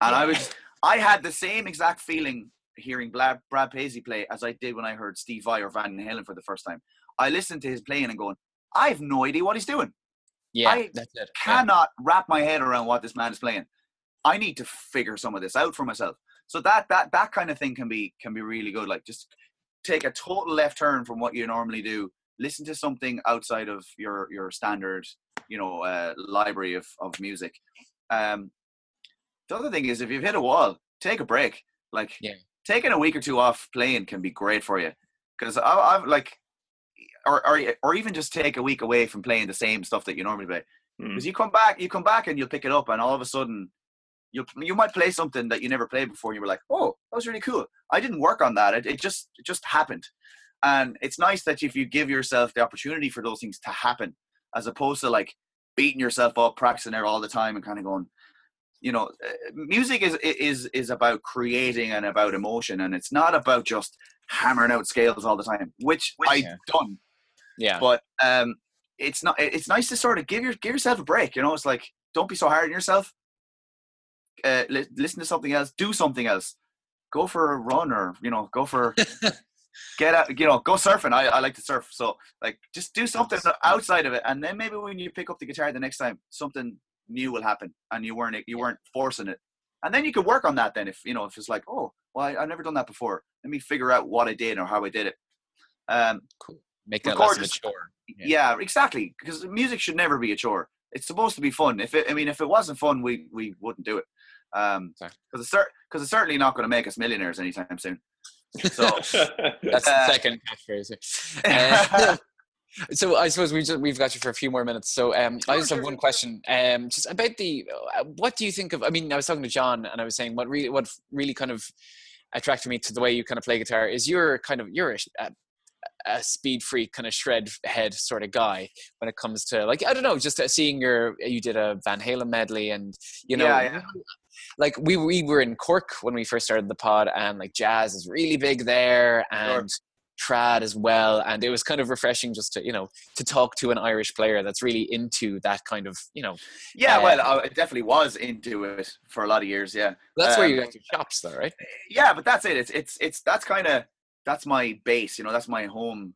and I was I had the same exact feeling hearing Brad, Brad Paisley play as I did when I heard Steve Vai or Van Halen for the first time. I listened to his playing and going, I have no idea what he's doing. Yeah, I that's it. Yeah. Cannot wrap my head around what this man is playing. I need to figure some of this out for myself. So that that that kind of thing can be can be really good. Like just take a total left turn from what you normally do. Listen to something outside of your your standard, you know, uh, library of of music. Um, the other thing is, if you've hit a wall, take a break. Like Yeah. Taking a week or two off playing can be great for you. Because I've like, or, or or even just take a week away from playing the same stuff that you normally play. Hmm. Because you come back, you come back, and you'll pick it up, and all of a sudden, you you might play something that you never played before. And you were like, "Oh, that was really cool." I didn't work on that; it, it just it just happened. And it's nice that if you give yourself the opportunity for those things to happen, as opposed to like beating yourself up, practicing there all the time, and kind of going, you know, uh, music is is is about creating and about emotion, and it's not about just hammering out scales all the time, which I've Yeah. done. Yeah, but um it's not it's nice to sort of give your give yourself a break you know it's like don't be so hard on yourself. Uh li- listen to something else do something else. Go for a run or you know go for get out you know go surfing I, I like to surf so like just do something outside of it and then maybe when you pick up the guitar the next time something new will happen and you weren't you weren't forcing it and then you could work on that then if you know if it's like oh well I, i've never done that before let me figure out what i did or how i did it um make that less of a chore. Yeah. yeah. exactly. Because music should never be a chore. It's supposed to be fun. If it, I mean, if it wasn't fun, we we wouldn't do it. Um, because it's cer- it's certainly not going to make us millionaires anytime soon. So That's Uh, the second catchphrase. Uh, so I suppose we just, we've got you for a few more minutes. So um, I just have one question, um, just about the. Uh, what do you think of? I mean, I was talking to John, and I was saying what really what really kind of attracted me to the way you kind of play guitar is you're kind of you're a, a, speed freak, kind of shred head sort of guy when it comes to like I don't know, just uh, seeing your you did a Van Halen medley, and you know. Yeah, yeah. Like we we were in Cork when we first started the pod, and like jazz is really big there, and trad as well and it was kind of refreshing just to you know to talk to an irish player that's really into that kind of you know yeah, Uh, well, I definitely was into it for a lot of years. Yeah, that's where Um, you got your chops though right yeah, but that's it. It's it's it's that's kind of that's my base. You know, that's my home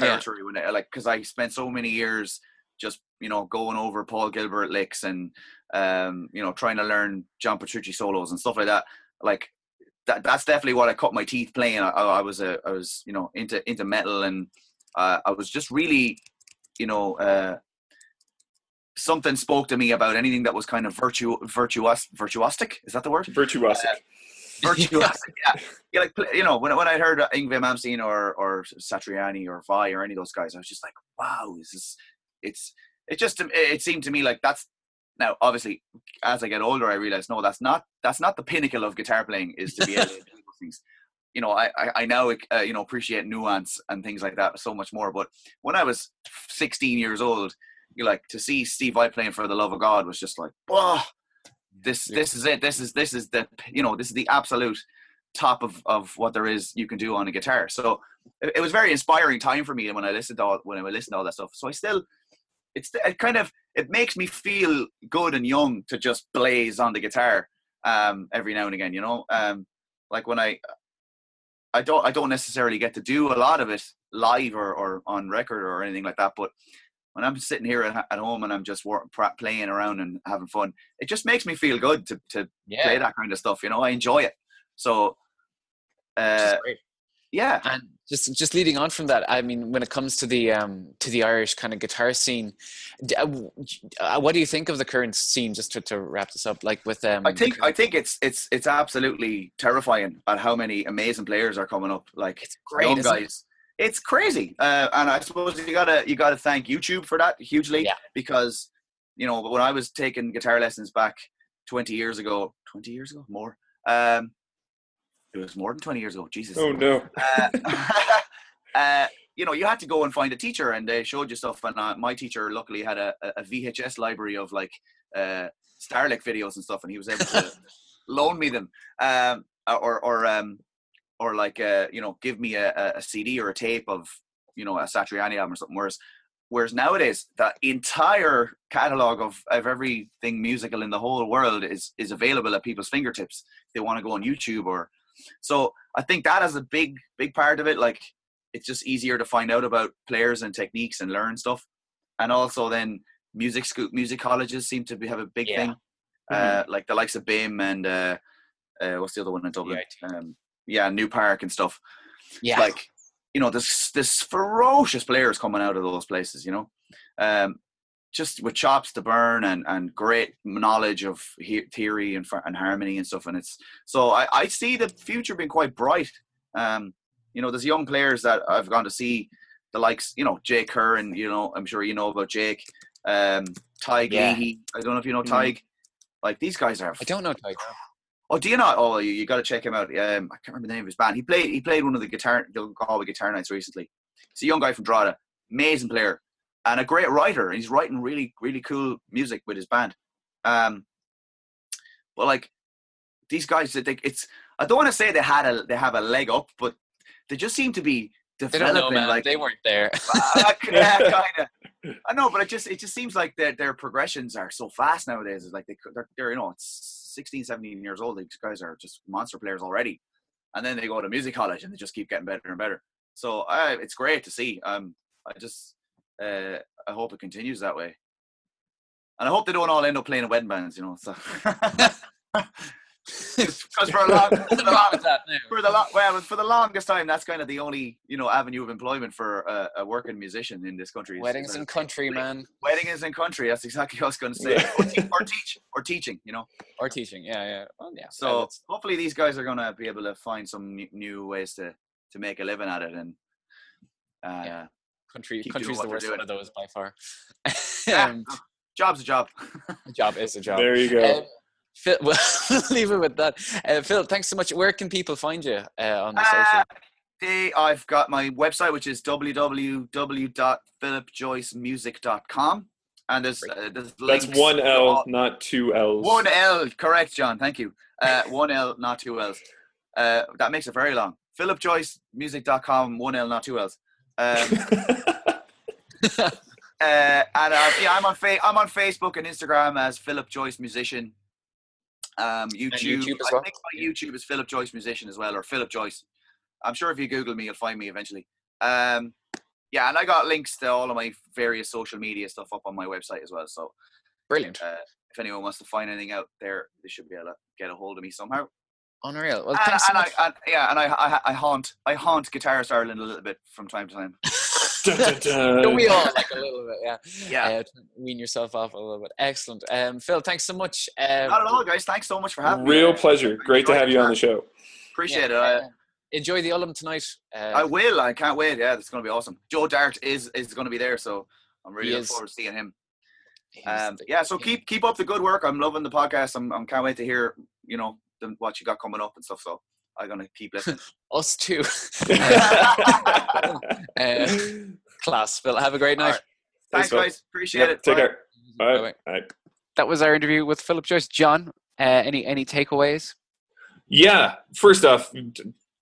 Yeah. territory. When I, like, because I spent so many years just you know going over Paul Gilbert licks and um you know trying to learn John Petrucci solos and stuff like that. Like that that's definitely what I cut my teeth playing. I, I was a I was you know into into metal and uh, I was just really you know. uh Something spoke to me about anything that was kind of virtu virtuos virtuostic. Is that the word? Virtuosic. virtuosic. yeah, yeah, like you know, when when I heard uh, Yngwie Malmsteen or or Satriani or Vai or any of those guys, I was just like, wow, this is it's it just it seemed to me like that's now obviously as I get older, I realize no, that's not that's not the pinnacle of guitar playing is to be able to do those things. you know, I I, I now uh, you know appreciate nuance and things like that so much more. But when I was 16 years old, you like to see Steve Vai playing for the love of God was just like, oh, this Yeah. this is it. This is this is the you know this is the absolute top of of what there is you can do on a guitar. So it, it was very inspiring time for me when I listened to all, when I listened to all that stuff. So I still it's it kind of it makes me feel good and young to just blaze on the guitar um every now and again you know? Um like when i i don't i don't necessarily get to do a lot of it live or, or on record or anything like that but when i'm sitting here at, at home and i'm just playing around and having fun it just makes me feel good to, to Yeah, play that kind of stuff you know? I enjoy it. So uh yeah. And just just leading on from that i mean when it comes to the um to the irish kind of guitar scene uh, uh, what do you think of the current scene just to, to wrap this up like with um I think I think it's it's it's absolutely terrifying at how many amazing players are coming up. Like it's great young isn't it? guys. It's crazy, uh, and I suppose you gotta you gotta thank YouTube for that hugely Yeah. because you know when I was taking guitar lessons back twenty years ago, twenty years ago more. Um, it was more than twenty years ago. Jesus. oh no. Uh, uh, you know, you had to go and find a teacher, and they showed you stuff. And uh, my teacher, luckily, had a, a VHS library of like uh, Starlick videos and stuff, and he was able to loan me them, um, or or um, or like uh, you know, give me a, a- a CD or a tape of you know a Satriani album or something. Whereas whereas nowadays, the entire catalog of, of everything musical in the whole world is is available at people's fingertips. They want to go on YouTube or so I think that is a big, big part of it. Like, it's just easier to find out about players and techniques and learn stuff. And also, then music school, music colleges seem to be, have a big Yeah. thing. Uh, like the likes of BIMM and uh, uh, what's the other one in Dublin? Um, yeah, Newpark and stuff. yeah Like, you know, this this ferocious players coming out of those places. You know, um, just with chops to burn and, and great knowledge of he- theory and, and harmony and stuff. And it's so I, I see the future being quite bright. Um, you know, there's young players that I've gone to see the likes, you know, Jake Kerr and you know, I'm sure you know about Jake, um, Tig Yeah. Leahy. I don't know if you know Mhm. Tig. Like these guys are. i don't know Tyler. Oh, do you not? Oh, you, you got to check him out. Um, I can't remember the name of his band. He played. He played one of the guitar, the Galway guitar nights recently. He's a young guy from Drogheda, amazing player, and a great writer. He's writing really, really cool music with his band. Um, but like these guys, they, it's. I don't want to say they had a they have a leg up, but they just seem to be they developing. don't know man like they weren't there uh, yeah, kind of. I know, but it just it just seems like their their progressions are so fast nowadays. It's like they they're, they're you know it's 16, 17 years old. These guys are just monster players already, and then they go to music college and they just keep getting better and better. So uh, it's great to see. Um, I just uh, I hope it continues that way, and I hope they don't all end up playing in wedding bands. You know, so because for a long, for the long, with that now. for the well, for the longest time, that's kind of the only you know avenue of employment for a, a working musician in this country. weddings is in a- country man wedding is in country. That's exactly what I was going to say. or, te- or teach, or teaching. You know. or teaching yeah yeah well, yeah So that's- hopefully these guys are going to be able to find some new, new ways to to make a living at it, and uh, Yeah. Country keep country's the worst one of those by far yeah, um, job's a job. job is a job There you go. Um, Phil, well, we'll leave it with that. Uh, Phil, thanks so much. Where can people find you uh, on the social? Uh, they, I've got my website, which is www.philipjoycemusic.com, and there's uh, there's That's one L, all- not two L's. One L, correct, John. Thank you. Uh, one L, not two L's. Uh, that makes it very long. PhilipJoyceMusic.com, one L, not two L's. Um, uh, and uh, yeah, I'm on fa- I'm on Facebook and Instagram as Philip Joyce Musician. Um, YouTube, YouTube as I think my YouTube is Philip Joyce Musician as well, or Philip Joyce. I'm sure if you Google me, you'll find me eventually. Um, yeah, and I got links to all of my various social media stuff up on my website as well. So Brilliant. uh, if anyone wants to find anything out there, they should be able to get a hold of me somehow. Unreal. Well, And, thanks so and. I, and, yeah, and I, I, I haunt, I haunt Guitarist Ireland a little bit from time to time. We all like a little bit? Yeah. Yeah. Uh, wean yourself off a little bit. Excellent. Um, Phil, thanks so much. Um, Not at all, guys. Thanks so much for having me. Real Uh, pleasure. Great to have the you on the show. Appreciate yeah, it. Uh, uh, enjoy the Ullum tonight. Uh, I will. I can't wait. Yeah, it's going to be awesome. Joe Dart is is going to be there, so I'm really looking is. forward to seeing him. Um, yeah, so keep keep up the good work. I'm loving the podcast. I'm I'm can't wait to hear you know the, what you got coming up and stuff. So I'm gonna keep listening. Us too. Uh, class. Phil, have a great night. right. Thanks, Phil. guys. Appreciate Yep, it. take Bye. care. Bye. Bye-bye. That was our interview with Philip Joyce. John, uh, any any takeaways? Yeah. First off, t-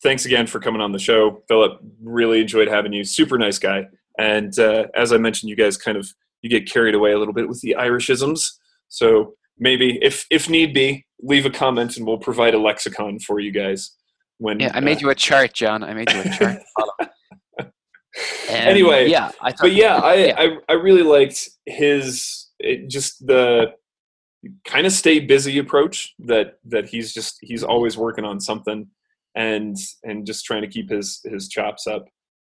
thanks again for coming on the show, Philip. Really enjoyed having you. Super nice guy. And uh, as I mentioned, you guys kind of you get carried away a little bit with the Irishisms. So maybe, if if need be, leave a comment and we'll provide a lexicon for you guys. When Yeah, I made uh, you a chart, John. I made you a chart. Um, Anyway, yeah, I but yeah, I, yeah. I I really liked his it, just the kind of stay busy approach that that he's just he's always working on something and and just trying to keep his his chops up.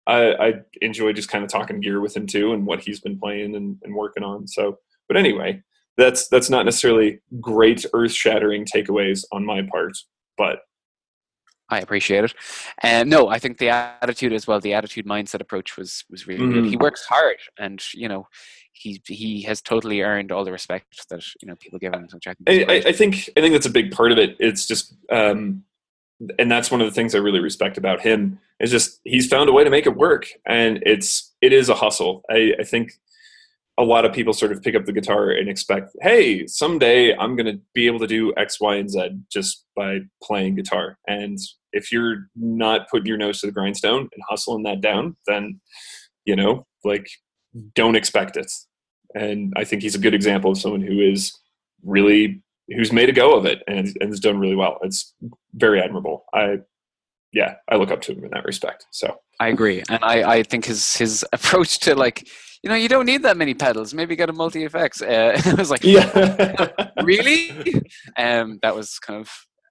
I, I enjoy just kind of talking gear with him too and what he's been playing and, and working on. So, but anyway, that's that's not necessarily great earth shattering takeaways on my part, but I appreciate it. And no, I think the attitude as well, the attitude mindset approach was was really good. He Mhm. works hard, and you know, he he has totally earned all the respect that you know people give him. Which I think I, I. I think I think that's a big part of it. It's just, um, and that's one of the things I really respect about him is just he's found a way to make it work, and it's it is a hustle. I, I think a lot of people sort of pick up the guitar and expect, hey, someday I'm going to be able to do X, Y, and Z just by playing guitar. And if you're not putting your nose to the grindstone and hustling that down, then you know, like, don't expect it. And I think he's a good example of someone who is really who's made a go of it and, and has done really well. It's very admirable. I, yeah, I look up to him in that respect. So I agree, and I, I think his his approach to like you know you don't need that many pedals. Maybe get a multi effects. Uh, it was like yeah, really, um, that was kind of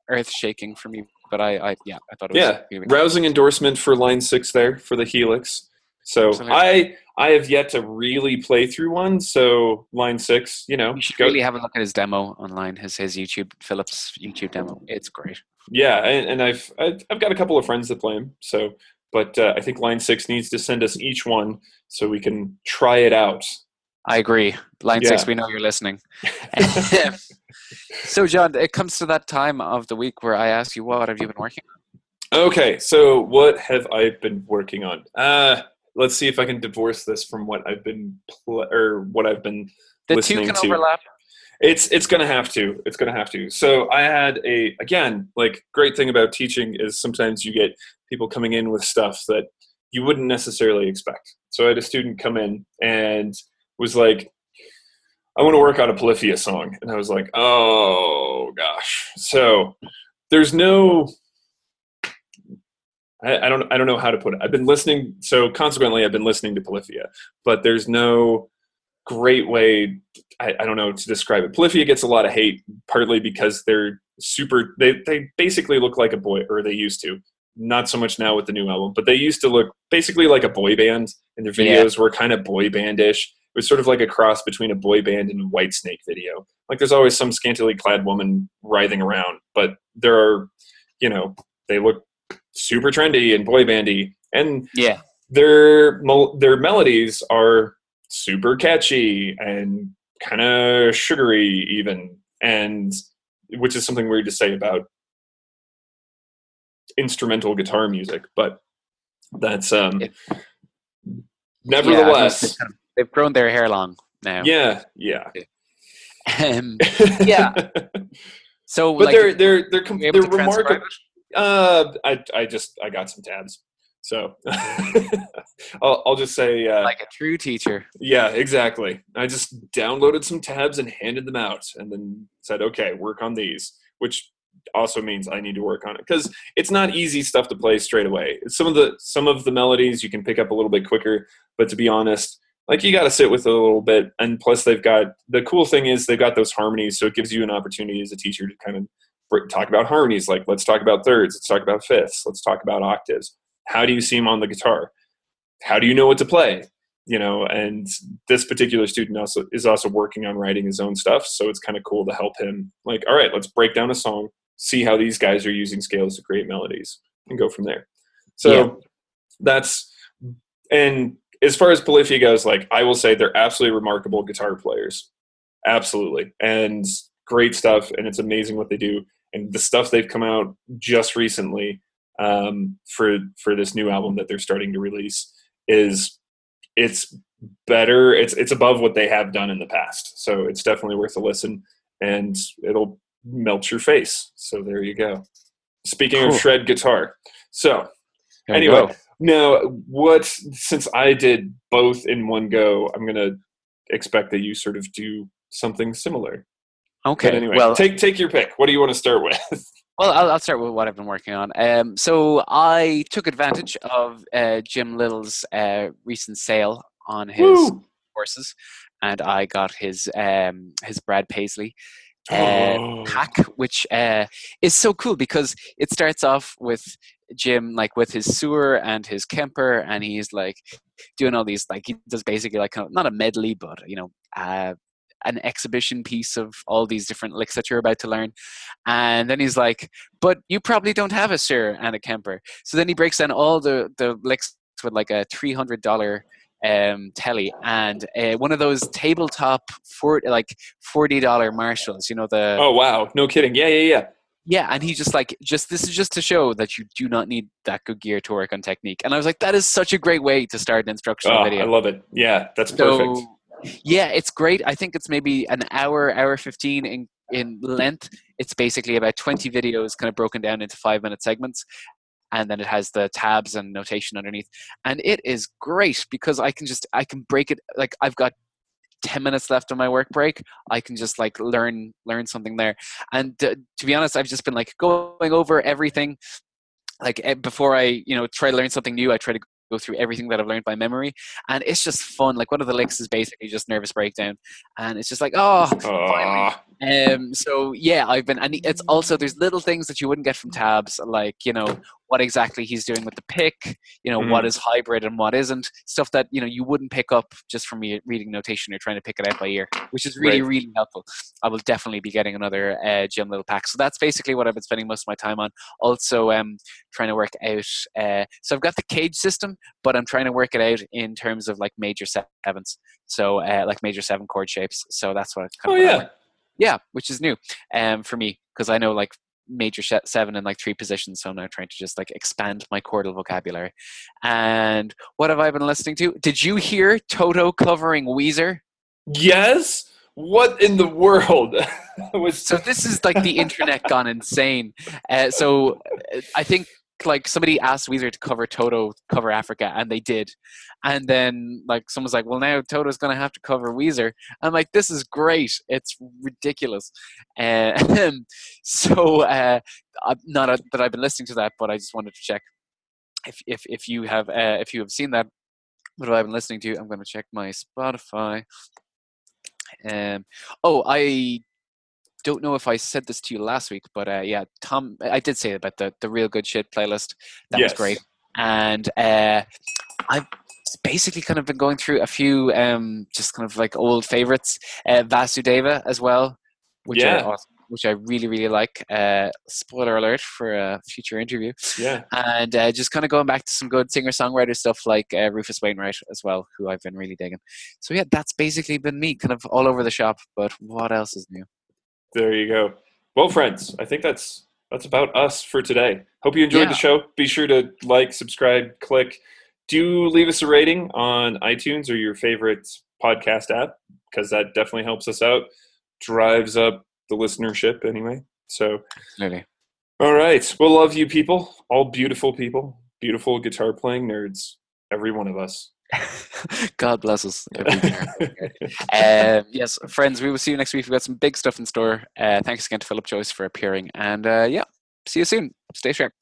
earth shaking for me. But I, I yeah, I thought it was yeah, really- rousing endorsement for line six there for the Helix. So Absolutely. I I have yet to really play through one. So line six, you know, You should go- really have a look at his demo online. His his YouTube Phillips YouTube demo. It's great. yeah, and, and I've, I've I've got a couple of friends that play him. So, but uh, I think line six needs to send us each one so we can try it out. I agree. Line six, we know you're listening. so, John, it comes to that time of the week where I ask you, what have you been working on? Okay, so what have I been working on? Uh, let's see if I can divorce this from what I've been pl- or what I've been. The two can to- overlap. It's it's gonna have to. It's gonna have to. So I had a again like great thing about teaching is sometimes you get people coming in with stuff that you wouldn't necessarily expect. So I had a student come in and was like, I want to work on a Polyphia song. And I was like, oh gosh. So there's no I, I don't I don't know how to put it. I've been listening so consequently I've been listening to Polyphia, but there's no great way I, I don't know to describe it. Polyphia gets a lot of hate partly because they're super they, they basically look like a boy or they used to. Not so much now with the new album, but they used to look basically like a boy band and their Yeah. videos were kind of boy bandish. It was sort of like a cross between a boy band and a Whitesnake video. Like there's always some scantily clad woman writhing around, but there are, you know, they look super trendy and boy bandy, and Yeah. their their melodies are super catchy and kind of sugary even, and which is something weird to say about instrumental guitar music, but that's um. It- Nevertheless, Yeah, they've kind of- they've grown their hair long now. yeah, yeah, Um, Yeah. so, but like, they're they're they're com- they're remarkable. Uh, I I just I got some tabs, so I'll I'll just say uh, like a true teacher. yeah, exactly. I just downloaded some tabs and handed them out, and then said, okay, work on these, which also means I need to work on it because it's not easy stuff to play straight away. Some of the some of the melodies you can pick up a little bit quicker, but to be honest, like you got to sit with it a little bit. And plus, they've got the cool thing is they've got those harmonies, so it gives you an opportunity as a teacher to kind of talk about harmonies. Like let's talk about thirds, let's talk about fifths, let's talk about octaves. How do you see them on the guitar? How do you know what to play? You know, and this particular student also is also working on writing his own stuff, so it's kind of cool to help him. Like, all right, let's break down a song, see how these guys are using scales to create melodies, and go from there. So Yeah. that's and as far as Polyphia goes, like I will say they're absolutely remarkable guitar players, absolutely, and great stuff. And it's amazing what they do. And the stuff they've come out just recently um, for for this new album that they're starting to release is it's better. It's it's above what they have done in the past. So it's definitely worth a listen, and it'll melt your face. So there you go. Speaking Cool. of shred guitar, so There anyway, now what? Since I did both in one go, I'm gonna expect that you sort of do something similar. Okay. But anyway, well, take take your pick. What do you want to start with? Well, I'll, I'll start with what I've been working on. Um, so I took advantage of uh, Jim Little's uh, recent sale on his Woo! courses, and I got his um, his Brad Paisley uh, Oh. pack, which uh, is so cool because it starts off with Jim like with his Suhr and his Kemper, and he's like doing all these like he does basically like kind of, not a medley, but you know. Uh, an exhibition piece of all these different licks that you're about to learn. And then he's like, But you probably don't have a Suhr and a Kemper. So then he breaks down all the, the licks with like a $300 um, telly and uh, one of those tabletop for like $40 Marshalls, you know, the. Oh wow! No kidding. Yeah, yeah, yeah. Yeah, and he just like just this is just to show that you do not need that good gear to work on technique. And I was like, that is such a great way to start an instructional Oh, video. I love it. Yeah, that's perfect. Yeah, it's great. I think it's maybe an hour, hour fifteen in in length. It's basically about twenty videos, kind of broken down into five minute segments, and then it has the tabs and notation underneath. And it is great because I can just I can break it like I've got. 10 minutes left on my work break i can just like learn learn something there and uh, to be honest i've just been like going over everything like eh, before i you know try to learn something new i try to go through everything that i've learned by memory and it's just fun like one of the licks is basically just nervous breakdown and it's just like oh finally. Um so yeah i've been and it's also there's little things that you wouldn't get from tabs like you know what exactly he's doing with the pick you know what is hybrid and what isn't stuff that you know you wouldn't pick up just from reading notation or trying to pick it out by ear which is really Right. really helpful. I will definitely be getting another uh, Jim Little pack. So that's basically what i've been spending most of my time on. Also um trying to work out uh, so i've got the CAGED system but i'm trying to work it out in terms of like major sevens. So uh, like major seven chord shapes. So that's what kind Oh of what I'm yeah. Yeah, which is new um, for me because I know like major sh- seven in like three positions. So I'm now trying to just like expand my chordal vocabulary. And what have I been listening to? Did you hear Toto covering Weezer? Yes. What in the world was? So this is like the internet gone insane. Uh, so uh, I think like somebody asked Weezer to cover Toto, cover Africa, and they did. And then like someone's like, well now Toto's gonna have to cover Weezer. I'm like, this is great. It's ridiculous. Uh, so uh, not a, that I've been listening to that, but I just wanted to check if if if you have uh, if you have seen that. What have I been listening to? I'm to check my Spotify. Um, oh, I don't know if I said this to you last week, but uh, yeah, Tom, I did say about the the real good shit playlist. That Yes. was great, and uh, I've basically kind of been going through a few um, just kind of like old favorites. Uh, Vasudeva as well, which Yeah. I also, which I really really like. Uh, spoiler alert for a future interview, Yeah. and uh, just kind of going back to some good singer songwriter stuff like uh, Rufus Wainwright as well, who I've been really digging. So yeah, that's basically been me, kind of all over the shop. But what else is new? There you go. Well, friends, I think that's that's about us for today. Hope you enjoyed Yeah. the show. Be sure to like, subscribe, click. Do leave us a rating on iTunes or your favorite podcast app because that definitely helps us out. Drives up the listenership anyway. So, Absolutely. all right. We'll love you people, all beautiful people, beautiful guitar playing nerds, every one of us. God bless us. um, yes, friends, we will see you next week. We've got some big stuff in store. Uh, thanks again to Philip Joyce for appearing. And uh, yeah, see you soon. Stay sharp.